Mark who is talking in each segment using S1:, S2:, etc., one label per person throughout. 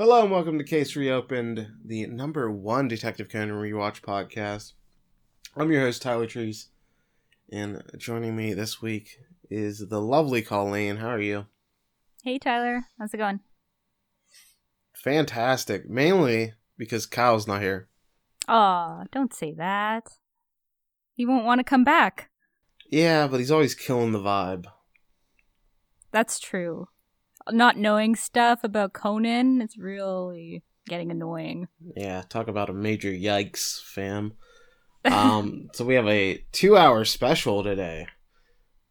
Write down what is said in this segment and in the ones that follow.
S1: Hello and welcome to Case Reopened, the number one Detective Conan rewatch podcast. I'm your host Tyler Trees, and joining me this week is the lovely Colleen. How are you?
S2: Hey Tyler, how's it going?
S1: Fantastic. Mainly because Kyle's not here.
S2: Aw, don't say that. He won't want to come back.
S1: Yeah, but he's always killing the vibe.
S2: That's true. Not knowing stuff about Conan It's really getting annoying.
S1: Yeah, talk about a major yikes, fam. Um, so we have a two-hour special today.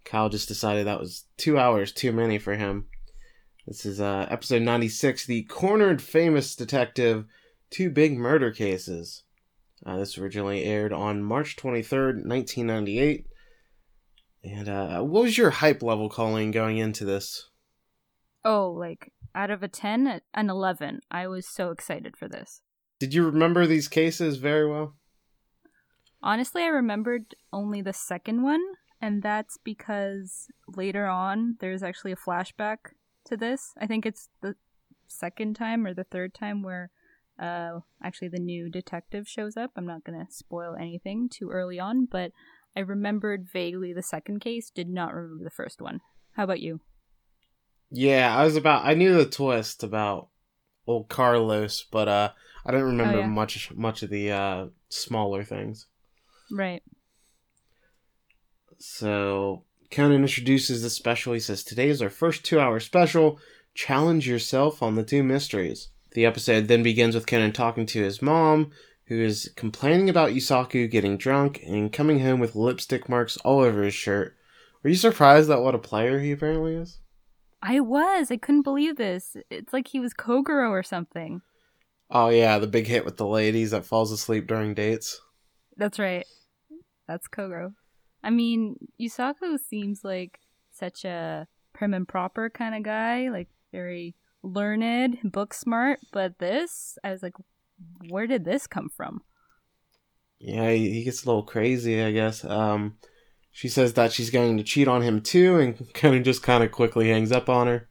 S1: Kyle just decided that was two hours too many for him. This is uh, episode 96, the cornered famous detective, two big murder cases. Uh, this originally aired on March 23rd, 1998. And uh, what was your hype level, Colleen, going into this?
S2: Oh, like out of a 10, an 11. I was so excited for this.
S1: Did you remember these cases very well?
S2: Honestly, I remembered only the second one, and that's because later on there's actually a flashback to this. I think it's the second time or the third time where uh actually the new detective shows up. I'm not going to spoil anything too early on, but I remembered vaguely the second case, did not remember the first one. How about you?
S1: Yeah, I was about I knew the twist about old Carlos, but uh I didn't remember
S2: Oh, yeah.
S1: much much of the uh smaller things.
S2: Right.
S1: So Conan introduces the special. He says, Today is our first two hour special. Challenge yourself on the two mysteries. The episode then begins with Conan talking to his mom, who is complaining about Yusaku getting drunk and coming home with lipstick marks all over his shirt. Were you surprised at what a player he apparently is?
S2: I was. I couldn't believe this. It's like he was Kogoro or something.
S1: Oh, yeah, the big hit with the ladies that falls asleep during dates.
S2: That's right. That's Kogoro. I mean, Yusaku seems like such a prim and proper kind of guy, like very learned, book smart, but this, I was like, where did this come from?
S1: Yeah, he gets a little crazy, I guess. Um, she says that she's going to cheat on him too, and Conan just kind of quickly hangs up on her.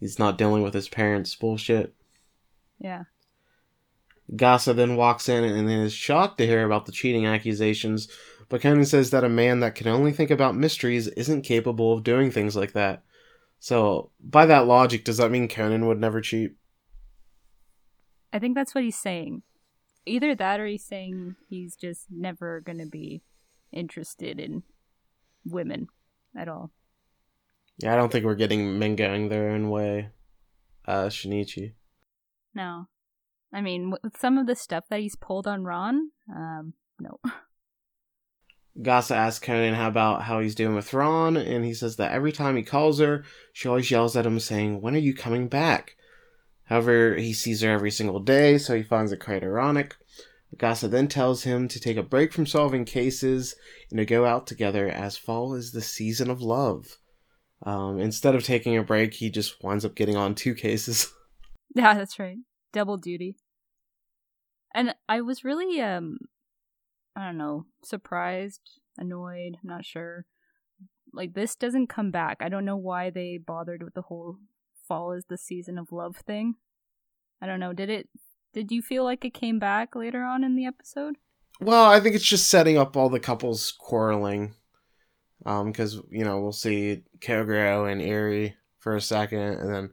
S1: He's not dealing with his parents' bullshit.
S2: Yeah.
S1: Gasa then walks in and is shocked to hear about the cheating accusations, but Conan says that a man that can only think about mysteries isn't capable of doing things like that. So, by that logic, does that mean Conan would never cheat?
S2: I think that's what he's saying. Either that or he's saying he's just never going to be interested in women at all.
S1: Yeah, I don't think we're getting men going their own way. Uh, Shinichi.
S2: No. I mean, with some of the stuff that he's pulled on Ran, um, no.
S1: Gasa asks Conan how about how he's doing with Ran, and he says that every time he calls her, she always yells at him saying, When are you coming back? However, he sees her every single day, so he finds it quite ironic. Gasa then tells him to take a break from solving cases and to go out together as fall is the season of love. Um, instead of taking a break, he just winds up getting on two cases.
S2: Yeah, that's right. Double duty. And I was really um I don't know, surprised, annoyed, I'm not sure. Like this doesn't come back. I don't know why they bothered with the whole fall is the season of love thing. I don't know. Did it did you feel like it came back later on in the episode?
S1: Well, I think it's just setting up all the couples quarreling. Um, because you know we'll see Kogoro and Eri for a second, and then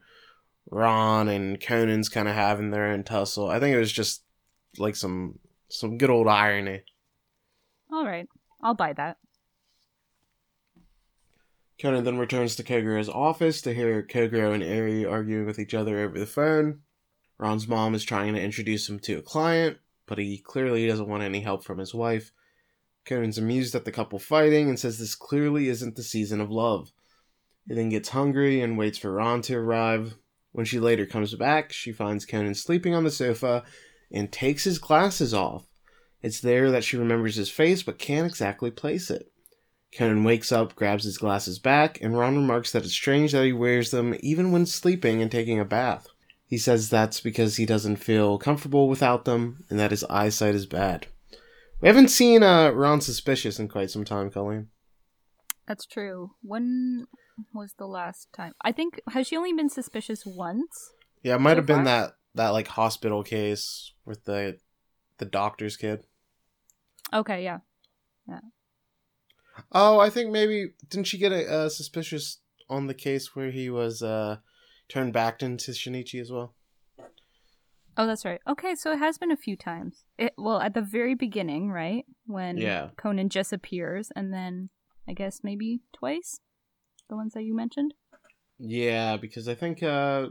S1: Ran and Conan's kind of having their own tussle. I think it was just like some some good old irony.
S2: All right. I'll buy that.
S1: Conan then returns to Kogoro's office to hear Kogoro and Eri arguing with each other over the phone. Ran's mom is trying to introduce him to a client, but he clearly doesn't want any help from his wife. Conan's amused at the couple fighting and says this clearly isn't the season of love. He then gets hungry and waits for Ran to arrive. When she later comes back, she finds Conan sleeping on the sofa and takes his glasses off. It's there that she remembers his face but can't exactly place it. Conan wakes up, grabs his glasses back, and Ran remarks that it's strange that he wears them even when sleeping and taking a bath. He says that's because he doesn't feel comfortable without them and that his eyesight is bad. We haven't seen uh, Ran suspicious in quite some time, Colleen.
S2: That's true. When was the last time? I think has she only been suspicious once?
S1: Yeah, it might
S2: So
S1: have been
S2: far?
S1: that that like hospital case with the the doctor's kid.
S2: Okay, yeah. Yeah.
S1: Oh, I think maybe didn't she get a, uh, suspicious on the case where he was uh turned back into Shinichi as well?
S2: Oh, that's right. Okay, so it has been a few times. It well at the very beginning, right? When
S1: Yeah.
S2: Conan just appears, and then I guess maybe twice. The ones that you mentioned.
S1: Yeah, because I think uh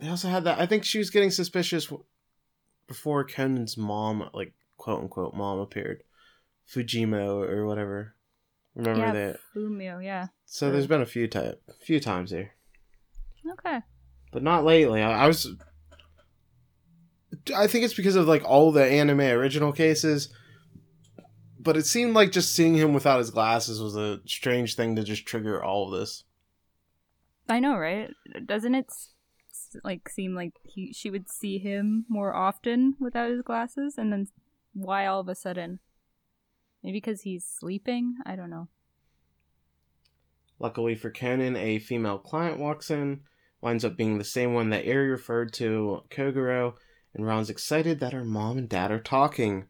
S1: they also had that. I think she was getting suspicious before Conan's mom, like quote unquote mom, appeared, Fujimo or whatever. Remember
S2: yeah,
S1: that?
S2: Fumio. Yeah.
S1: So there's been a few ti- few times here,
S2: Okay.
S1: but not lately. I, I was. I think it's because of like all the anime original cases. But it seemed like just seeing him without his glasses was a strange thing to just trigger all of this.
S2: I know, right? Doesn't it like seem like he she would see him more often without his glasses, and then why all of a sudden? Maybe because he's sleeping. I don't know.
S1: Luckily for Conan, a female client walks in, winds up being the same one that Eri referred to Kogoro, and Ran's excited that her mom and dad are talking.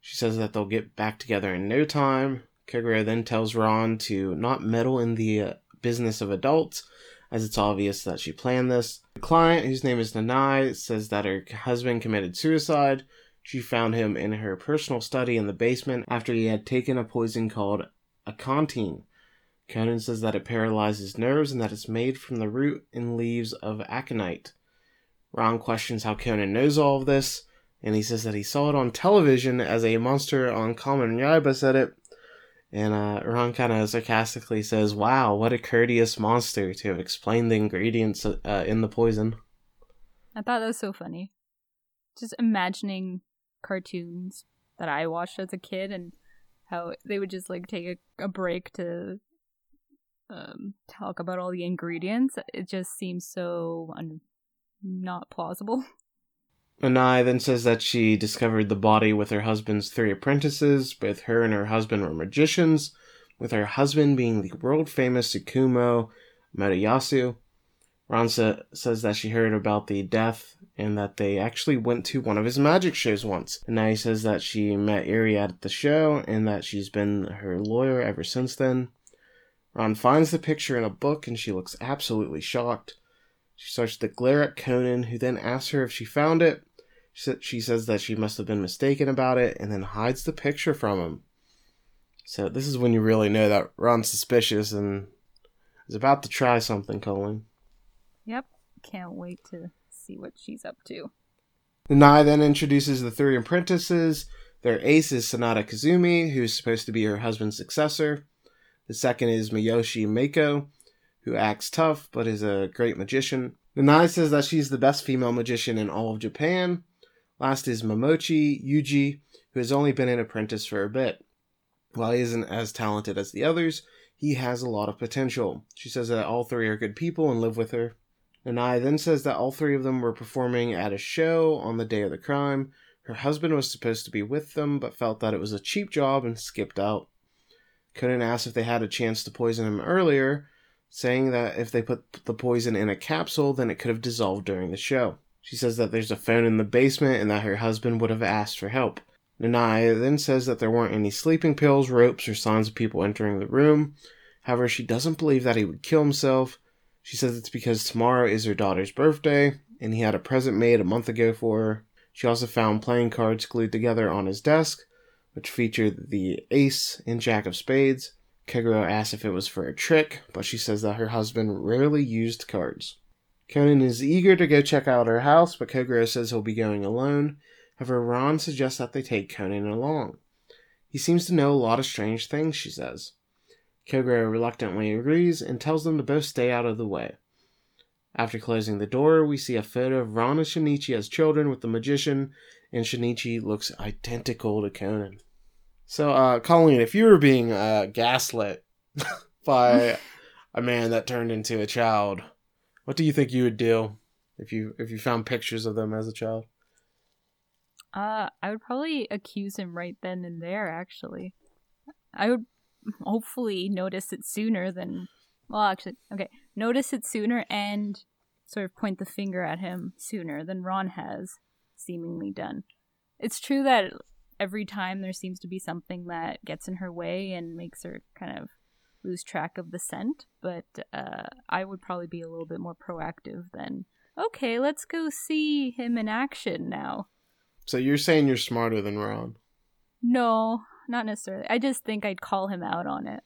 S1: She says that they'll get back together in no time. Kogoro then tells Ran to not meddle in the uh, business of adults, as it's obvious that she planned this. The client, whose name is Nanai, says that her husband committed suicide. She found him in her personal study in the basement after he had taken a poison called aconitine. Conan says that it paralyzes nerves and that it's made from the root and leaves of aconite. Ran questions how Conan knows all of this, and he says that he saw it on television as a monster on Kamen Yaiba said it. And uh, Ran kind of sarcastically says, Wow, what a courteous monster to have explained the ingredients uh, in the poison.
S2: I thought that was so funny. Just imagining cartoons that I watched as a kid and how they would just like take a, a break to um, talk about all the ingredients. It just seems so un- not plausible.
S1: Anai then says that she discovered the body with her husband's three apprentices. Both her and her husband were magicians, with her husband being the world famous Tsukumo Motoyasu. Ran sa- says that she heard about the death and that they actually went to one of his magic shows once. Anai says that she met Eri at the show and that she's been her lawyer ever since then. Ran finds the picture in a book and she looks absolutely shocked. She starts to glare at Conan, who then asks her if she found it. She says that she must have been mistaken about it and then hides the picture from him. So, this is when you really know that Ran's suspicious and is about to try something, Colleen.
S2: Yep. Can't wait to see what she's up to.
S1: Nanai then introduces the three apprentices. Their ace is Sanada Kazumi, who's supposed to be her husband's successor. The second is Miyoshi Mako, who acts tough but is a great magician. Nanai says that she's the best female magician in all of Japan. Last is Momochi Yuji, who has only been an apprentice for a bit. While he isn't as talented as the others, he has a lot of potential. She says that all three are good people and live with her. Nanai then says that all three of them were performing at a show on the day of the crime. Her husband was supposed to be with them, but felt that it was a cheap job and skipped out. Conan asked if they had a chance to poison him earlier, saying that if they put the poison in a capsule, then it could have dissolved during the show. She says that there's a phone in the basement and that her husband would have asked for help. Nanai then says that there weren't any sleeping pills, ropes, or signs of people entering the room. However, she doesn't believe that he would kill himself. She says it's because tomorrow is her daughter's birthday, and he had a present made a month ago for her. She also found playing cards glued together on his desk, which featured the ace and jack of spades. Kogoro asks if it was for a trick, but she says that her husband rarely used cards. Conan is eager to go check out her house, but Kogoro says he'll be going alone. However, Ran suggests that they take Conan along. He seems to know a lot of strange things, she says. Kogoro reluctantly agrees and tells them to both stay out of the way. After closing the door, we see a photo of Ran and Shinichi as children with the magician, and Shinichi looks identical to Conan. So, uh, Colleen, if you were being uh, gaslit by a man that turned into a child, what do you think you would do if you if you found pictures of them as a child?
S2: Uh, I would probably accuse him right then and there, actually. I would hopefully notice it sooner than. Well, actually, okay. Notice it sooner and sort of point the finger at him sooner than Ran has seemingly done. It's true that every time there seems to be something that gets in her way and makes her kind of lose track of the scent, but uh, I would probably be a little bit more proactive than, okay, let's go see him in action now.
S1: So you're saying you're smarter than Ran?
S2: No, not necessarily. I just think I'd call him out on it.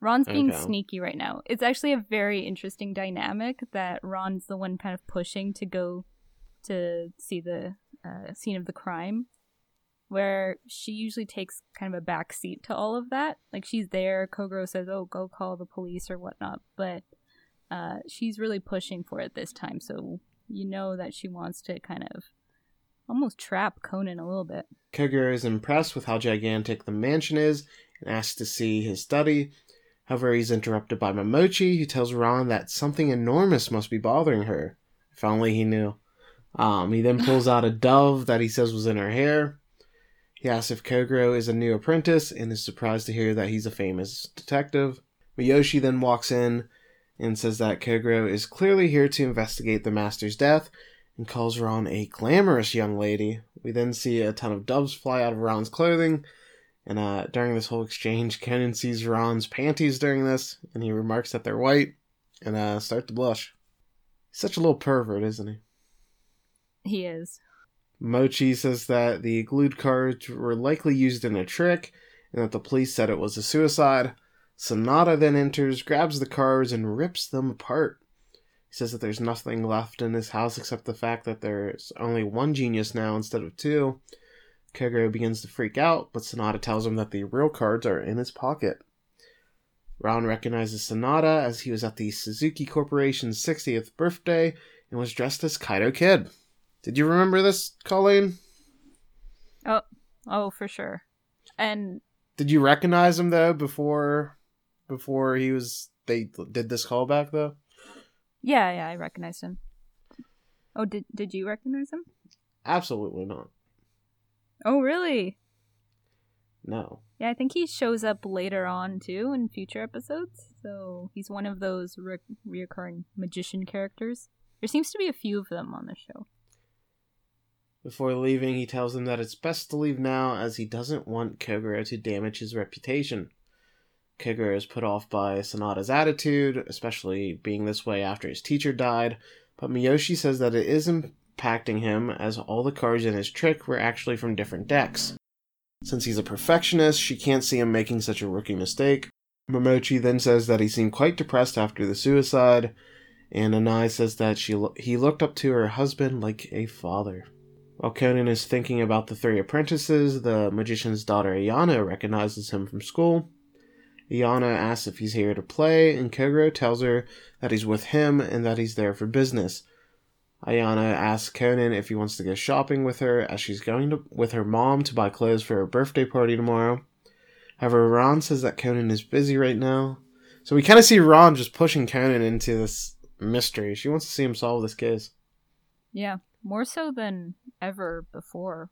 S2: Ran's being okay. sneaky right now. It's actually a very interesting dynamic that Ran's the one kind of pushing to go to see the uh, scene of the crime, where she usually takes kind of a back seat to all of that. Like she's there, Kogoro says, "Oh, go call the police" or whatnot, but uh, she's really pushing for it this time. So you know that she wants to kind of almost trap Conan a little bit.
S1: Kogoro is impressed with how gigantic the mansion is and asks to see his study. However, he's interrupted by Momochi, who tells Ran that something enormous must be bothering her. If only he knew. Um, he then pulls out a dove that he says was in her hair. He asks if Kogoro is a new apprentice and is surprised to hear that he's a famous detective. Miyoshi then walks in and says that Kogoro is clearly here to investigate the master's death and calls Ran a glamorous young lady. We then see a ton of doves fly out of Ran's clothing and uh, during this whole exchange, Conan sees Ran's panties during this, and he remarks that they're white, and uh, start to blush. He's such a little pervert, isn't he?
S2: He is.
S1: Mochi says that the glued cards were likely used in a trick, and that the police said it was a suicide. Sanada then enters, grabs the cards, and rips them apart. He says that there's nothing left in his house except the fact that there's only one genius now instead of two, Kogoro begins to freak out, but Sanada tells him that the real cards are in his pocket. Ran recognizes Sanada as he was at the Suzuki Corporation's 60th birthday and was dressed as Kaito Kid. Did you remember this, Colleen?
S2: Oh, oh, for sure. And
S1: did you recognize him though before before he was they did this callback though?
S2: Yeah, yeah, I recognized him. Oh, did did you recognize him?
S1: Absolutely not.
S2: Oh, really?
S1: No.
S2: Yeah, I think he shows up later on too in future episodes. So he's one of those re- reoccurring magician characters. There seems to be a few of them on the show.
S1: Before leaving, he tells them that it's best to leave now as he doesn't want Kogoro to damage his reputation. Kogoro is put off by Sanada's attitude, especially being this way after his teacher died, but Miyoshi says that it isn't impacting him as all the cards in his trick were actually from different decks. Since he's a perfectionist, she can't see him making such a rookie mistake. Momochi then says that he seemed quite depressed after the suicide, and Anai says that she lo- he looked up to her husband like a father. While Conan is thinking about the three apprentices, the magician's daughter Ayana recognizes him from school. Ayana asks if he's here to play, and Kogoro tells her that he's with him and that he's there for business, Ayana asks Conan if he wants to go shopping with her as she's going to, with her mom to buy clothes for her birthday party tomorrow. However, Ran says that Conan is busy right now. So we kind of see Ran just pushing Conan into this mystery. She wants to see him solve this case.
S2: Yeah, more so than ever before.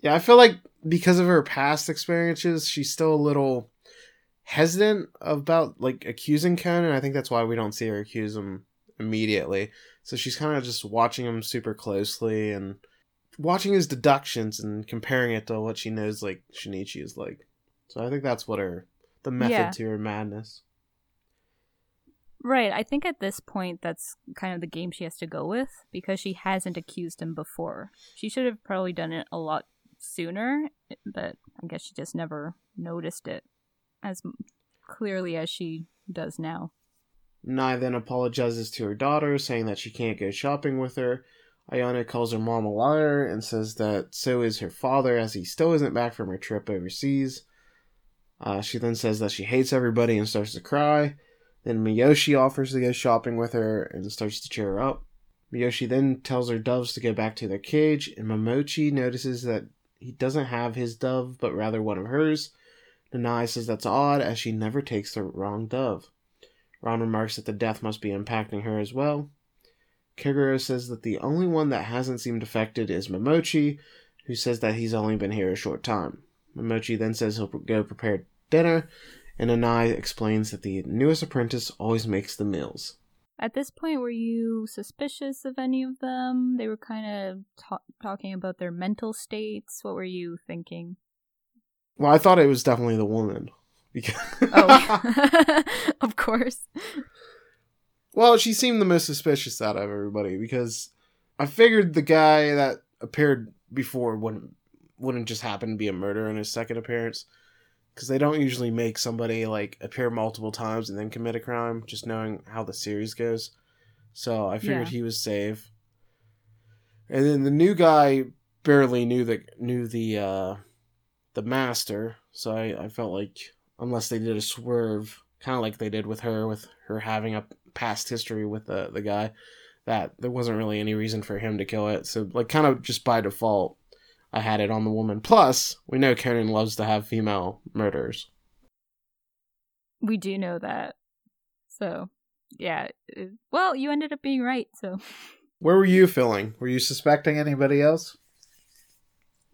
S1: Yeah, I feel like because of her past experiences, she's still a little hesitant about like accusing Ken, and I think that's why we don't see her accuse him immediately. So she's kind of just watching him super closely and watching his deductions and comparing it to what she knows like Shinichi is like. So I think that's what her the method yeah. to her madness.
S2: Right. I think at this point that's kind of the game she has to go with because she hasn't accused him before. She should have probably done it a lot sooner, but I guess she just never noticed it as clearly as she does now.
S1: Nai then apologizes to her daughter, saying that she can't go shopping with her. Ayana calls her mom a liar and says that so is her father, as he still isn't back from her trip overseas. Uh, she then says that she hates everybody and starts to cry. Then Miyoshi offers to go shopping with her and starts to cheer her up. Miyoshi then tells her doves to go back to their cage, and Momochi notices that he doesn't have his dove, but rather one of hers. Nanai says that's odd, as she never takes the wrong dove. Ran remarks that the death must be impacting her as well. Kogoro says that the only one that hasn't seemed affected is Momochi, who says that he's only been here a short time. Momochi then says he'll go prepare dinner, and Anai explains that the newest apprentice always makes the meals.
S2: at this point, were you suspicious of any of them? They were kind of ta- talking about their mental states. What were you thinking?
S1: Well, I thought it was definitely the woman. Because
S2: Oh, of course.
S1: well, she seemed the most suspicious out of everybody because I figured the guy that appeared before wouldn't wouldn't just happen to be a murderer in his second appearance because they don't usually make somebody like appear multiple times and then commit a crime just knowing how the series goes. So i figured
S2: Yeah.
S1: he was safe. And then the new guy barely knew the knew the uh the master. So i i felt like unless they did a swerve kind of like they did with her with her having a past history with the the guy that there wasn't really any reason for him to kill it. So like kind of just by default I had it on the woman. Plus, we know Conan loves to have female murders.
S2: We do know that. So, yeah. Well, you ended up being right. So,
S1: Where were you feeling?
S3: Were you suspecting anybody else?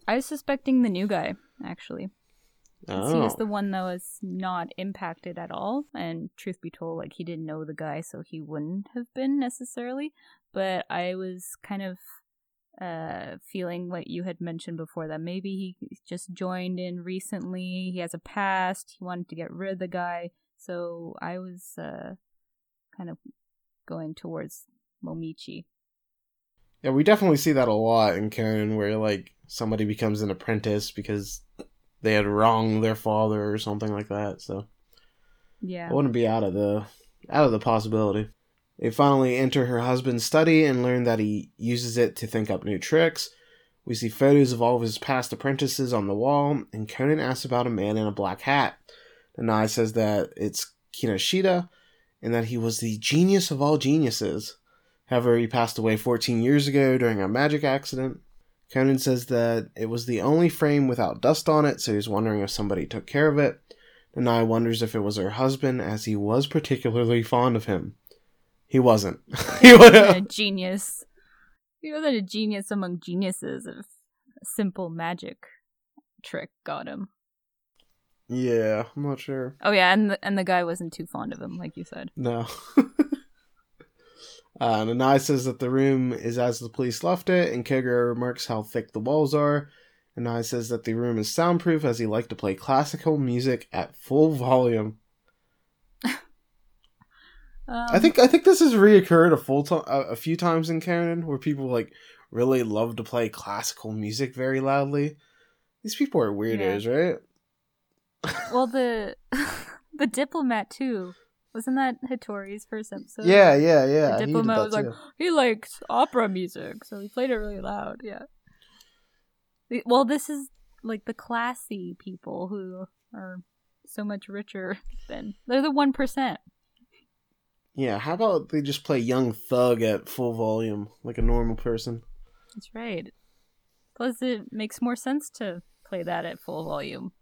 S2: I was suspecting the new guy, actually. Since He was
S1: Oh,
S2: the one that was not impacted at all. And truth be told, like, he didn't know the guy, so he wouldn't have been necessarily. But I was kind of uh feeling what you had mentioned before that maybe he just joined in recently he has a past he wanted to get rid of the guy so i was uh kind of going towards momochi
S1: yeah, we definitely see that a lot in canon where like somebody becomes an apprentice because they had wronged their father or something like that. So
S2: yeah
S1: it wouldn't be out of the out of the possibility. They finally enter her husband's study and learn that he uses it to think up new tricks. We see photos of all of his past apprentices on the wall, and Conan asks about a man in a black hat. Nanai says that it's Kinoshita, and that he was the genius of all geniuses. However, he passed away 14 years ago during a magic accident. Conan says that it was the only frame without dust on it, so he's wondering if somebody took care of it. Nanai wonders if it was her husband, as he was particularly fond of him. He wasn't. he
S2: wasn't a genius he wasn't a genius among geniuses if a simple magic trick got him
S1: Yeah, I'm not sure.
S2: oh yeah and the, and the guy wasn't too fond of him like you said
S1: No. uh, Nanai says that the room is as the police left it, and Kogoro remarks how thick the walls are. Nanai says that the room is soundproof as he liked to play classical music at full volume.
S2: Um,
S1: I think I think this has reoccurred a full time a, a few times in Conan where people like really love to play classical music very loudly. These people are weirdos, right?
S2: well the the diplomat too wasn't that Hattori's first episode?
S1: yeah, yeah, yeah.
S2: The
S1: he
S2: diplomat was like,
S1: too.
S2: he likes opera music, so he played it really loud. Yeah. Well, this is like the classy people who are so much richer than they're the one percent.
S1: Yeah, how about they just play Young Thug at full volume like a normal person?
S2: That's right. Plus, it makes more sense to play that at full volume.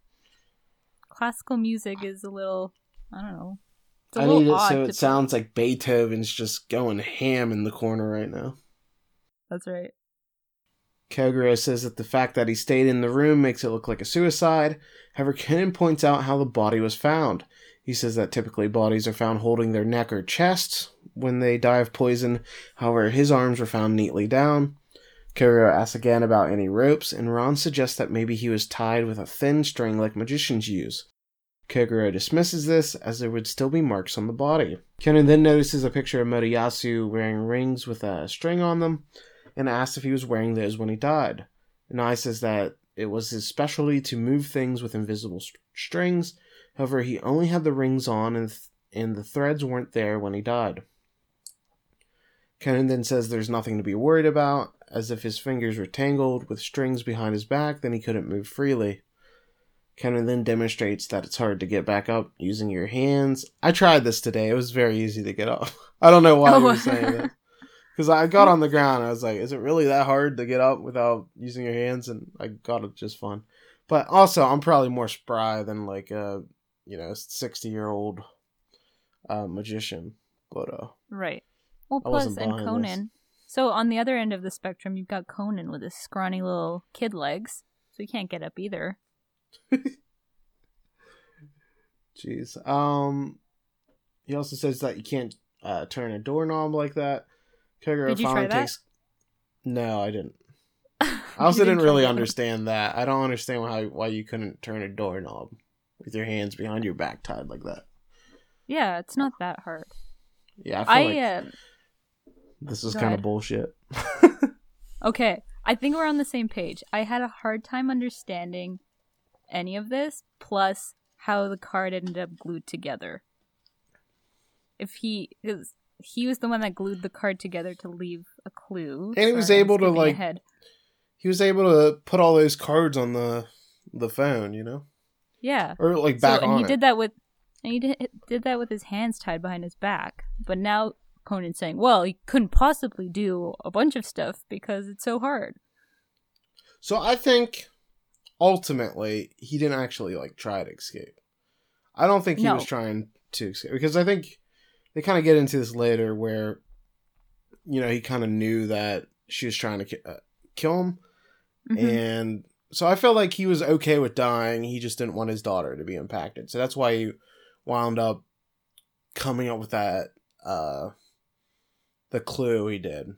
S2: Classical music is a little, I don't know.
S1: I need it so it sounds like Beethoven's just going ham in the corner right now.
S2: That's right.
S1: Kogoro says that the fact that he stayed in the room makes it look like a suicide. However, Conan points out how the body was found. He says that typically bodies are found holding their neck or chest when they die of poison. However, his arms were found neatly down. Kogoro asks again about any ropes, and Ron suggests that maybe he was tied with a thin string like magicians use. Kogoro dismisses this, as there would still be marks on the body. Conan then notices a picture of Motoyasu wearing rings with a string on them, and asks if he was wearing those when he died. Nai says that it was his specialty to move things with invisible st- strings. However, he only had the rings on, and, th- and the threads weren't there when he died. Conan then says there's nothing to be worried about, as if his fingers were tangled with strings behind his back, then he couldn't move freely. Conan then demonstrates that it's hard to get back up using your hands. I tried this today. It was very easy to get up. I don't know why
S2: Oh.
S1: you were saying that. Because I got on the ground, I was like, "Is it really that hard to get up without using your hands?" And I got it just fine. But also, I'm probably more spry than like a you know sixty year old uh, magician. But uh,
S2: Right. Well, plus, and Conan. So on the other end of the spectrum, you've got Conan with his scrawny little kid legs, so he can't get up either.
S1: jeez. Um, he also says that you can't uh, turn a doorknob like that.
S2: Did you try that?
S1: takes. No, I didn't. I also didn't really understand that. I don't understand why why you couldn't turn a doorknob with your hands behind your back tied like that.
S2: Yeah, it's not that hard.
S1: Yeah, I feel
S2: I,
S1: like
S2: uh,
S1: this is kind of bullshit.
S2: okay. I think we're on the same page. I had a hard time understanding any of this, plus how the card ended up glued together. If he, is he was the one that glued the card together to leave a clue,
S1: And he was
S2: Sorry,
S1: able to, like,
S2: ahead.
S1: he was able to put all those cards on the the phone, you know,
S2: yeah.
S1: or like
S2: So,
S1: back
S2: and
S1: on
S2: he
S1: it.
S2: did that with, and he did did that with his hands tied behind his back. But now Conan's saying, well, he couldn't possibly do a bunch of stuff because it's so hard.
S1: So I think ultimately he didn't actually like try to escape. I don't think he
S2: No.
S1: was trying to escape because I think they kind of get into this later where you know he kind of knew that she was trying to ki- uh, kill him
S2: Mhm.
S1: and so I felt like he was okay with dying. He just didn't want his daughter to be impacted. So that's why he wound up coming up with that uh the clue he did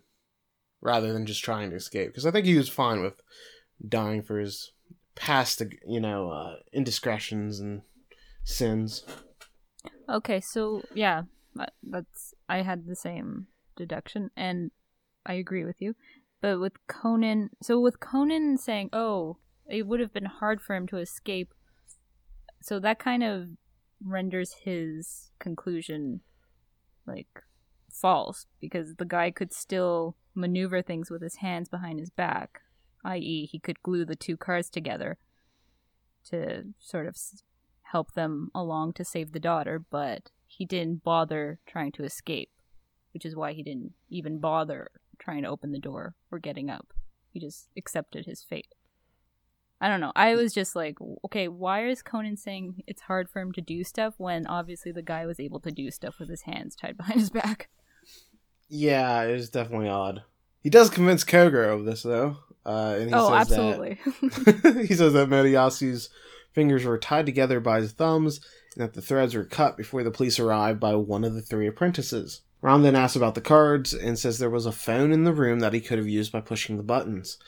S1: rather than just trying to escape because I think he was fine with dying for his past you know uh indiscretions and sins.
S2: Okay, so yeah, that's I had the same deduction, and I agree with you. But with Conan, so with Conan saying, "Oh, it would have been hard for him to escape," so that kind of renders his conclusion like false because the guy could still maneuver things with his hands behind his back, i.e., he could glue the two cars together to sort of help them along to save the daughter, but he didn't bother trying to escape, which is why he didn't even bother trying to open the door or getting up. He just accepted his fate. I don't know. I was just like, okay, why is Conan saying it's hard for him to do stuff when obviously the guy was able to do stuff with his hands tied behind his back?
S1: Yeah, it was definitely odd. He does convince Kogoro of this though, uh, and he
S2: oh,
S1: says that
S2: absolutely.
S1: he says that Motoyasu's fingers were tied together by his thumbs and that the threads were cut before the police arrived by one of the three apprentices. Ran then asks about the cards and says there was a phone in the room that he could have used by pushing the buttons.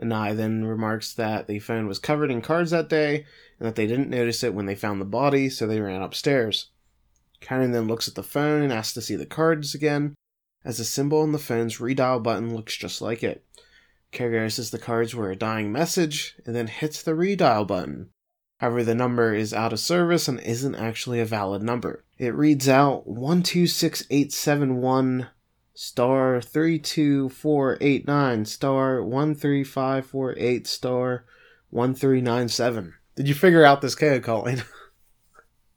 S1: Nanai then remarks that the phone was covered in cards that day and that they didn't notice it when they found the body, so they ran upstairs. Conan then looks at the phone and asks to see the cards again, as the symbol on the phone's redial button looks just like it. Kogoro says the cards were a dying message and then hits the redial button. However, the number is out of service and isn't actually a valid number. It reads out 126871 star 32489 star 13548 star 1397. Did you figure out this code, Colleen?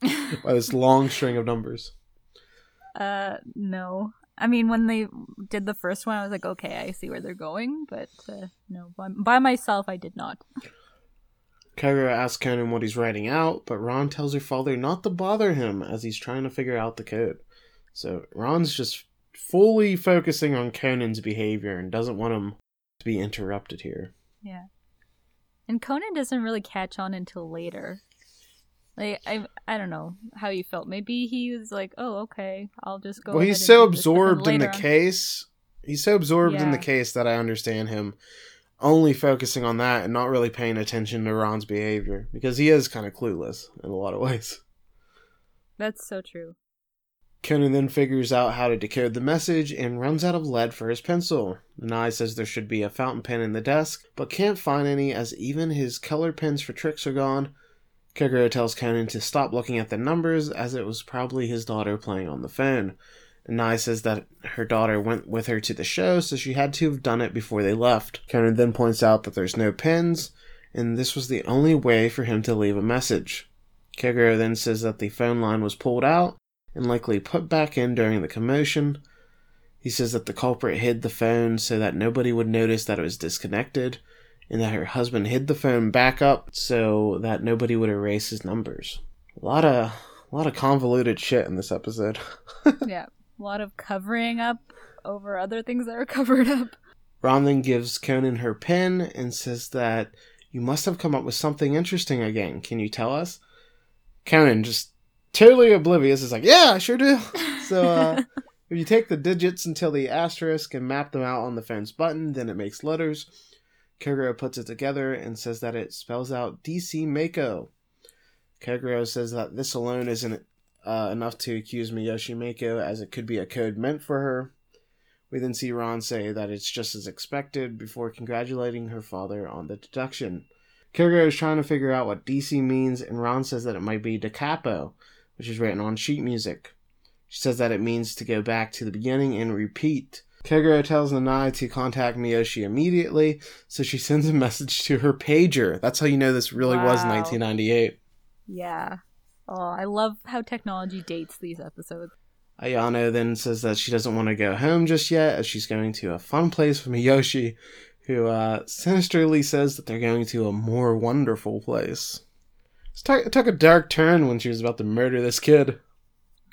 S1: By this long string of numbers.
S2: uh, no. I mean, when they did the first one, I was like, okay, I see where they're going, but uh, no, by, by myself, I did not.
S1: Kogoro asks Conan what he's writing out, but Ran tells her father not to bother him as he's trying to figure out the code. So Ran's just fully focusing on Conan's behavior and doesn't want him to be interrupted here.
S2: Yeah. And Conan doesn't really catch on until later. Like I I don't know how you felt. Maybe he was like, "Oh, okay, I'll just go."
S1: well, he's so
S2: do this," but then
S1: absorbed in the
S2: on-
S1: case. He's so absorbed in the case that I understand him only focusing on that and not really paying attention to Ran's behavior because he is kind of clueless in a lot of ways.
S2: That's so true.
S1: Conan then figures out how to decode the message and runs out of lead for his pencil. Nanai says there should be a fountain pen in the desk, but can't find any as even his color pens for tricks are gone. Kogoro tells Conan to stop looking at the numbers as it was probably his daughter playing on the phone. Nanai says that her daughter went with her to the show, so she had to have done it before they left. Conan then points out that there's no pins, and this was the only way for him to leave a message. Kogoro then says that the phone line was pulled out and likely put back in during the commotion. He says that the culprit hid the phone so that nobody would notice that it was disconnected, and that her husband hid the phone back up so that nobody would erase his numbers. A lot of a lot of convoluted shit in this episode.
S2: yeah, a lot of covering up over other things that are covered up.
S1: Ran then gives Conan her pen and says that you must have come up with something interesting again. Can you tell us? Conan just totally oblivious is like, yeah, I sure do. So uh, If you take the digits until the asterisk and map them out on the phone's button, then it makes letters. Kogoro puts it together and says that it spells out DC Mako. Kogoro says that this alone isn't uh, enough to accuse Miyoshi Mako, as it could be a code meant for her. We then see Ran say that it's just as expected before congratulating her father on the deduction. Kogoro is trying to figure out what DC means, and Ran says that it might be da capo, which is written on sheet music. She says that it means to go back to the beginning and repeat. Kogoro tells Nanai to contact Miyoshi immediately, so she sends a message to her pager. That's how you know this really was
S2: Wow.
S1: 1998.
S2: Yeah. Oh, I love how technology dates these episodes.
S1: Ayano then says that she doesn't want to go home just yet, as she's going to a fun place with Miyoshi, who uh, sinisterly says that they're going to a more wonderful place. It took- it took a dark turn when she was about to murder this kid.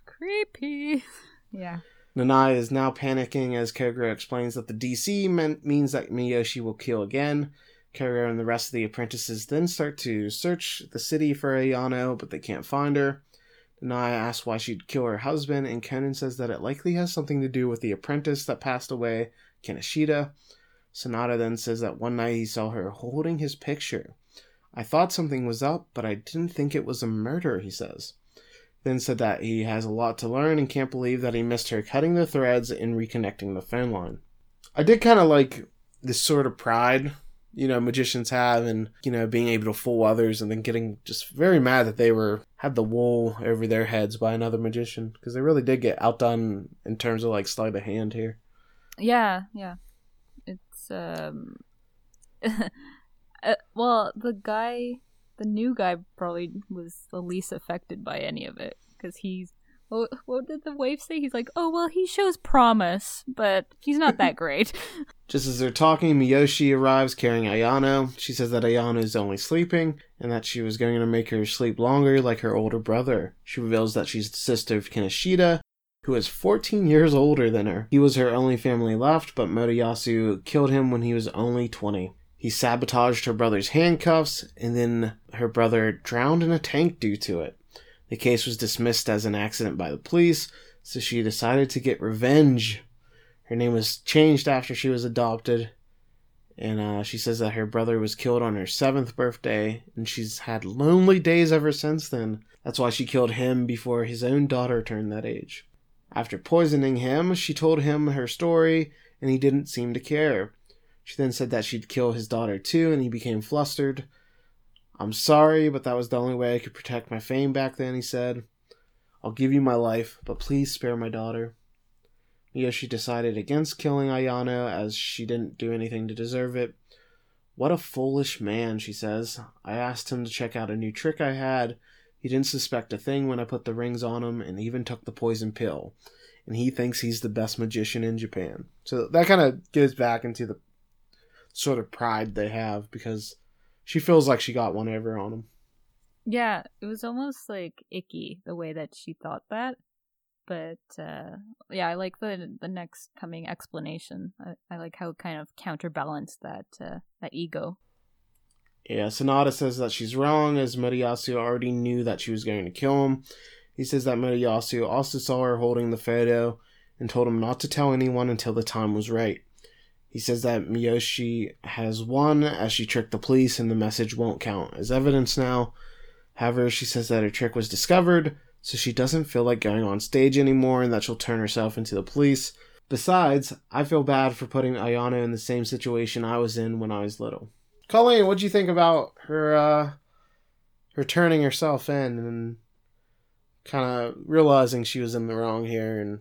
S2: Creepy. Yeah.
S1: Nanai is now panicking as Kogoro explains that the DC meant, means that Miyoshi will kill again. Kogoro and the rest of the apprentices then start to search the city for Ayano, but they can't find her. Nanai asks why she'd kill her husband, and Conan says that it likely has something to do with the apprentice that passed away, Kinoshita. Sanada then says that one night he saw her holding his picture. I thought something was up, but I didn't think it was a murder, he says then said that he has a lot to learn and can't believe that he missed her cutting the threads and reconnecting the phone line. I did kind of like this sort of pride, you know, magicians have and, you know, being able to fool others and then getting just very mad that they were had the wool over their heads by another magician because they really did get outdone in terms of like sleight of hand here.
S2: Yeah, yeah. It's um uh, well, the guy, the new guy probably was the least affected by any of it cuz he's what, what did the wife say? He's like, "Oh, well, he shows promise, but he's not that great."
S1: Just as they're talking, Miyoshi arrives carrying Ayano. She says that Ayano is only sleeping and that she was going to make her sleep longer like her older brother. She reveals that she's the sister of Kinoshita, who is 14 years older than her. He was her only family left, but Motoyasu killed him when he was only 20. He sabotaged her brother's handcuffs, and then her brother drowned in a tank due to it. The case was dismissed as an accident by the police, so she decided to get revenge. Her name was changed after she was adopted, and uh, she says that her brother was killed on her seventh birthday, and she's had lonely days ever since then. That's why she killed him before his own daughter turned that age. After poisoning him, she told him her story, and he didn't seem to care. She then said that she'd kill his daughter too, and he became flustered. I'm sorry, but that was the only way I could protect my fame back then, he said. I'll give you my life, but please spare my daughter. Miyoshi decided against killing Ayano as she didn't do anything to deserve it. What a foolish man, she says. I asked him to check out a new trick I had. He didn't suspect a thing when I put the rings on him and even took the poison pill. And he thinks he's the best magician in Japan. So that kind of goes back into the sort of pride they have because she feels like she got one over on him.
S2: yeah, it was almost like icky the way that she thought that. But uh yeah, I like the the next coming explanation. I, I like how it kind of counterbalanced that uh, that ego.
S1: Yeah, Sanada says that she's wrong as Motoyasu already knew that she was going to kill him. He says that Motoyasu also saw her holding the photo and told him not to tell anyone until the time was right. He says that Miyoshi has won as she tricked the police and the message won't count as evidence now. However, she says that her trick was discovered, so she doesn't feel like going on stage anymore and that she'll turn herself into the police. Besides, I feel bad for putting Ayana in the same situation I was in when I was little. Colleen, what'd you think about her uh her turning herself in and kind of realizing she was in the wrong here and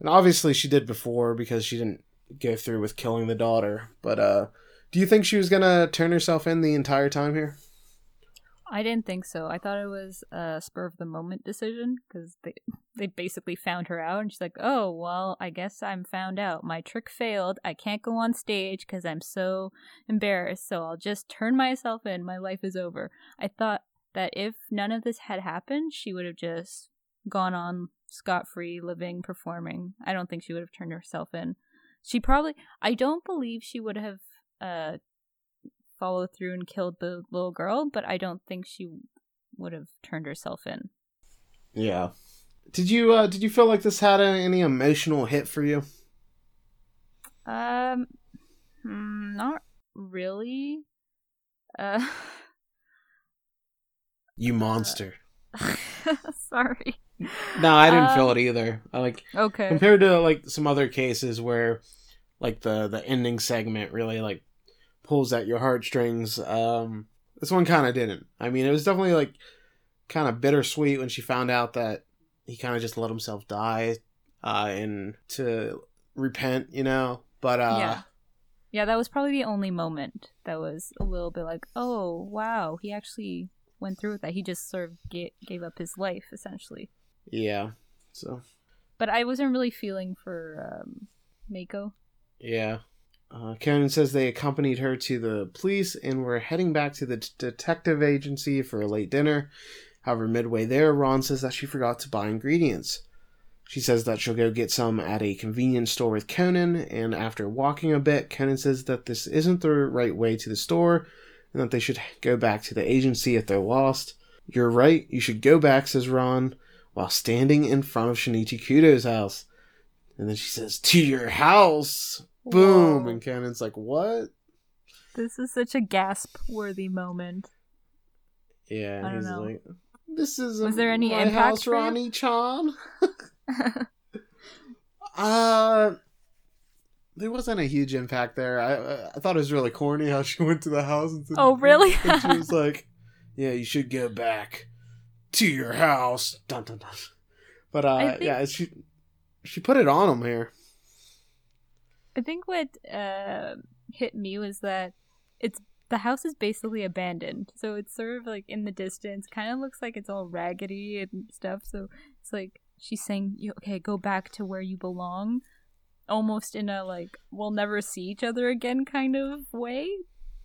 S1: and obviously she did before because she didn't go through with killing the daughter, but uh do you think she was to turn herself in the entire time here?
S2: I didn't think so. I thought it was a spur of the moment decision because they they basically found her out, and she's like, "Oh well, I guess I'm found out. My trick failed. I can't go on stage because I'm so embarrassed. So I'll just turn myself in. My life is over." I thought that if none of this had happened, she would have just gone on scot free, living, performing. I don't think she would have turned herself in. She probably. I don't believe she would have. Uh, followed through and killed the little girl, but I don't think she would have turned herself in.
S1: Yeah. Did you uh, did you feel like this had any emotional hit for you?
S2: Um, hmm, not really. Uh,
S1: You monster.
S2: sorry.
S1: No, I didn't feel
S2: um,
S1: it either. I like
S2: Okay.
S1: compared to like some other cases where like the the ending segment really like pulls at your heartstrings. Um, this one kind of didn't. I mean, it was definitely like kind of bittersweet when she found out that he kind of just let himself die, uh, and to repent, you know. But uh,
S2: Yeah. Yeah, that was probably the only moment that was a little bit like, oh wow, he actually went through with that. He just sort of ga- gave up his life essentially.
S1: Yeah. So
S2: But I wasn't really feeling for um, Mako.
S1: Yeah. Uh, Conan says they accompanied her to the police and were heading back to the d- detective agency for a late dinner. However, midway there, Ran says that she forgot to buy ingredients. She says that she'll go get some at a convenience store with Conan, and after walking a bit, Conan says that this isn't the right way to the store and that they should go back to the agency if they're lost. You're right, you should go back, says Ran, while standing in front of Shinichi Kudo's house. And then she says, To your house! Boom!
S2: Whoa.
S1: And Conan's like, What?
S2: This is such a gasp worthy moment.
S1: Yeah,
S2: I don't
S1: he's
S2: know.
S1: like, This is
S2: Was there any impact
S1: house. Ronnie Chan. Uh, there wasn't a huge impact there. I I thought it was really corny how she went to the house and said,
S2: Oh, really?
S1: and she was like, "Yeah, you should go back to your house." Dun dun dun. But uh,
S2: think-
S1: yeah, she she put it on him here.
S2: I think what uh, hit me was that it's the house is basically abandoned, so it's sort of like in the distance. Kind of looks like it's all raggedy and stuff. So it's like she's saying, "Okay, go back to where you belong," almost in a like we'll never see each other again kind of way.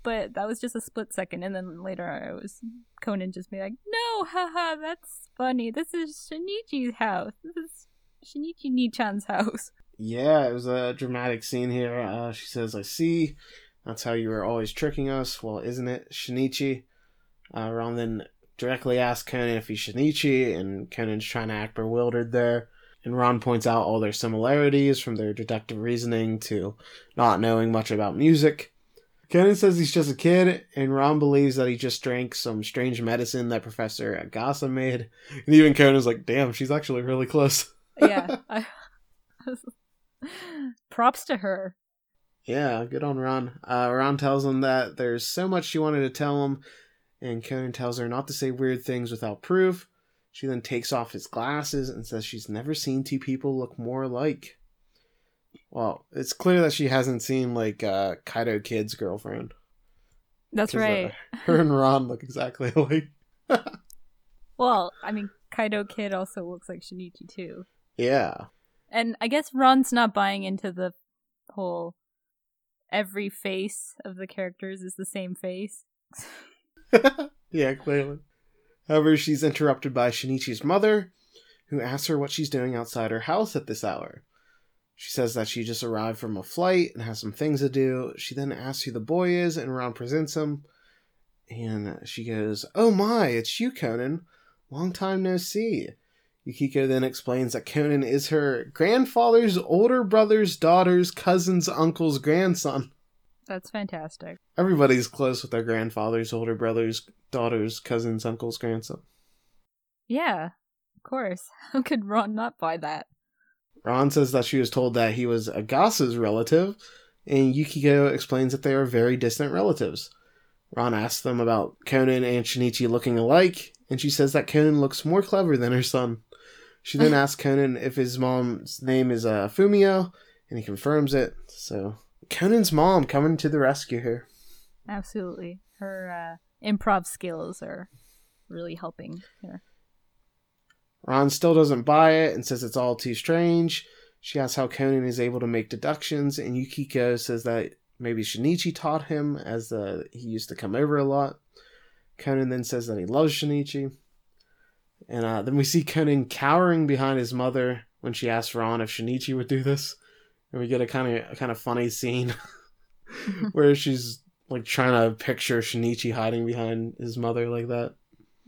S2: But that was just a split second, and then later I was Conan just be like, "No, haha, that's funny. This is Shinichi's house. This is Shinichi Nichan's house."
S1: Yeah, it was a dramatic scene here. Uh, she says, I see. That's how you were always tricking us. Well, isn't it, Shinichi? Uh, Ran then directly asks Conan if he's Shinichi, and Conan's trying to act bewildered there. And Ran points out all their similarities from their deductive reasoning to not knowing much about music. Conan says he's just a kid, and Ran believes that he just drank some strange medicine that Professor Agasa made. And even Conan's like, damn, she's actually really close.
S2: yeah. I, props to her.
S1: Yeah, good on Ran. Uh, Ran tells him that there's so much she wanted to tell him, and Conan tells her not to say weird things without proof. She then takes off his glasses and says she's never seen two people look more alike. Well, it's clear that she hasn't seen like uh, Kaito Kid's girlfriend.
S2: That's
S1: uh,
S2: right.
S1: her and Ran look exactly alike.
S2: Well, I mean, Kaito Kid also looks like Shinichi too.
S1: Yeah,
S2: And I guess Ran's not buying into the whole every face of the characters is the same face.
S1: yeah, clearly. However, she's interrupted by Shinichi's mother, who asks her what she's doing outside her house at this hour. She says that she just arrived from a flight and has some things to do. She then asks who the boy is, and Ran presents him. And she goes, Oh my, it's you, Conan. Long time no see. Yukiko then explains that Conan is her grandfather's older brother's daughter's cousin's uncle's grandson.
S2: That's fantastic.
S1: Everybody's close with their grandfather's older brother's daughter's cousin's uncle's grandson.
S2: Yeah, of course. How could Ran not buy that?
S1: Ran says that she was told that he was Agasa's relative, and Yukiko explains that they are very distant relatives. Ran asks them about Conan and Shinichi looking alike, and she says that Conan looks more clever than her son. She then asks Conan if his mom's name is uh, Fumio, and he confirms it. So Conan's mom coming to the rescue here.
S2: Absolutely. Her uh, improv skills are really helping here.
S1: Ran still doesn't buy it and says it's all too strange. She asks how Conan is able to make deductions, and Yukiko says that maybe Shinichi taught him, as uh, he used to come over a lot. Conan then says that he loves Shinichi. And uh, then we see Conan cowering behind his mother when she asks Ran if Shinichi would do this. And we get a kind of a kind of funny scene where she's like trying to picture Shinichi hiding behind his mother like that.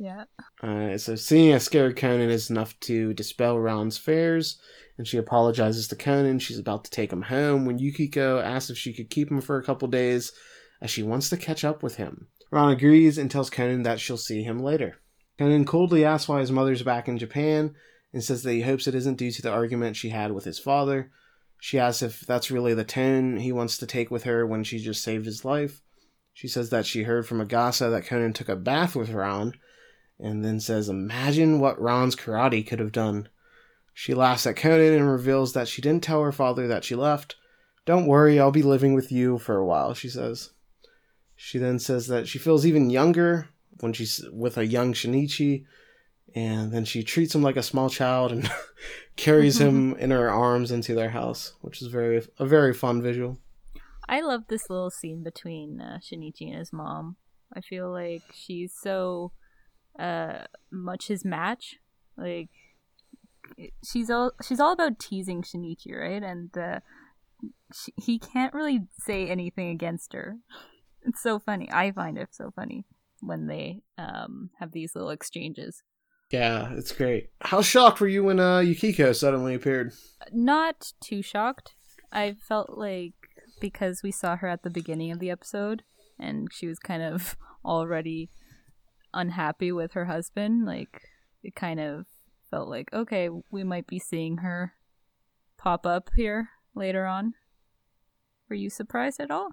S2: Yeah.
S1: Uh, so seeing a scared Conan is enough to dispel Ran's fears, and she apologizes to Conan. She's about to take him home when Yukiko asks if she could keep him for a couple days, as she wants to catch up with him. Ran agrees and tells Conan that she'll see him later. Conan coldly asks why his mother's back in Japan and says that he hopes it isn't due to the argument she had with his father. She asks if that's really the tone he wants to take with her when she just saved his life. She says that she heard from Agasa that Conan took a bath with Ran, and then says, Imagine what Ran's karate could have done. She laughs at Conan and reveals that she didn't tell her father that she left. Don't worry, I'll be living with you for a while, she says. She then says that she feels even younger when she's with a young Shinichi, and then she treats him like a small child and carries him in her arms into their house, which is very a very fun visual.
S2: I love this little scene between uh, Shinichi and his mom. I feel like she's so uh, much his match. Like she's all she's all about teasing Shinichi, right? And uh, she, he can't really say anything against her. It's so funny. I find it so funny when they um, have these little exchanges.
S1: Yeah, it's great. How shocked were you when uh, Yukiko suddenly appeared?
S2: Not too shocked. I felt like because we saw her at the beginning of the episode and she was kind of already unhappy with her husband, like it kind of felt like okay, we might be seeing her pop up here later on. Were you surprised at all?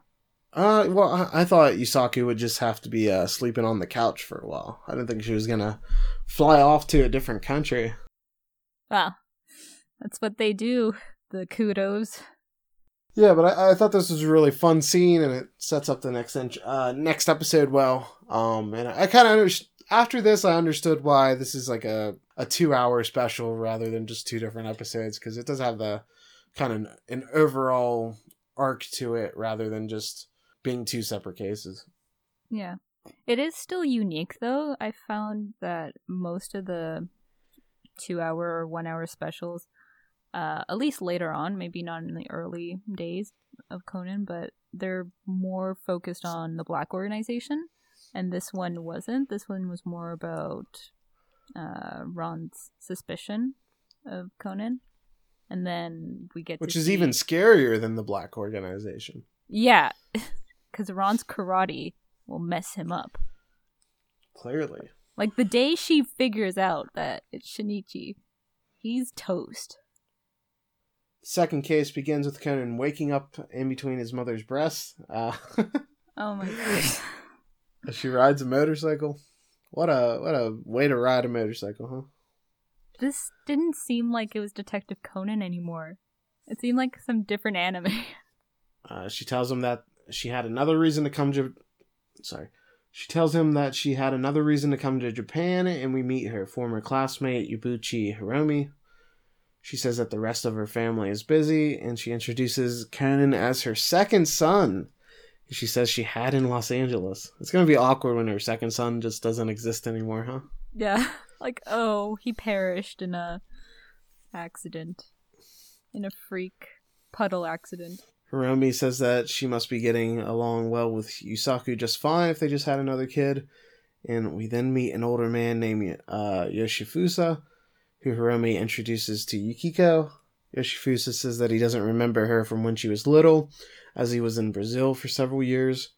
S1: Uh, well, I, I thought Yusaku would just have to be uh, sleeping on the couch for a while. I didn't think she was gonna fly off to a different country.
S2: Well, that's what they do. The kudos.
S1: Yeah, but I, I thought this was a really fun scene, and it sets up the next uh, next episode well. Um, and I, I kind of under- after this, I understood why this is like a a two hour special rather than just two different episodes because it does have the kind of an overall arc to it rather than just being two separate cases.
S2: Yeah. It is still unique though. I found that most of the two hour or one hour specials, uh, at least later on, maybe not in the early days of Conan, but they're more focused on the black organization. And this one wasn't. This one was more about uh, Ran's suspicion of Conan. And then we get
S1: Which is
S2: see...
S1: even scarier than the black organization.
S2: Yeah. because Ran's karate will mess him up.
S1: Clearly.
S2: Like the day she figures out that it's Shinichi, he's toast.
S1: Second case begins with Conan waking up in between his mother's breasts. Uh,
S2: oh my god.
S1: she rides a motorcycle. What a what a way to ride a motorcycle, huh?
S2: This didn't seem like it was Detective Conan anymore. It seemed like some different anime.
S1: Uh, she tells him that she had another reason to come to. Sorry. She tells him that she had another reason to come to Japan, and we meet her former classmate, Yubuchi Hiromi. She says that the rest of her family is busy, and she introduces Conan as her second son. She says she had in Los Angeles. It's going to be awkward when her second son just doesn't exist anymore, huh?
S2: Yeah. Like, oh, he perished in a accident. In a freak puddle accident.
S1: Hiromi says that she must be getting along well with Yusaku just fine if they just had another kid. And we then meet an older man named uh, Yoshifusa, who Hiromi introduces to Yukiko. Yoshifusa says that he doesn't remember her from when she was little, as he was in Brazil for several years.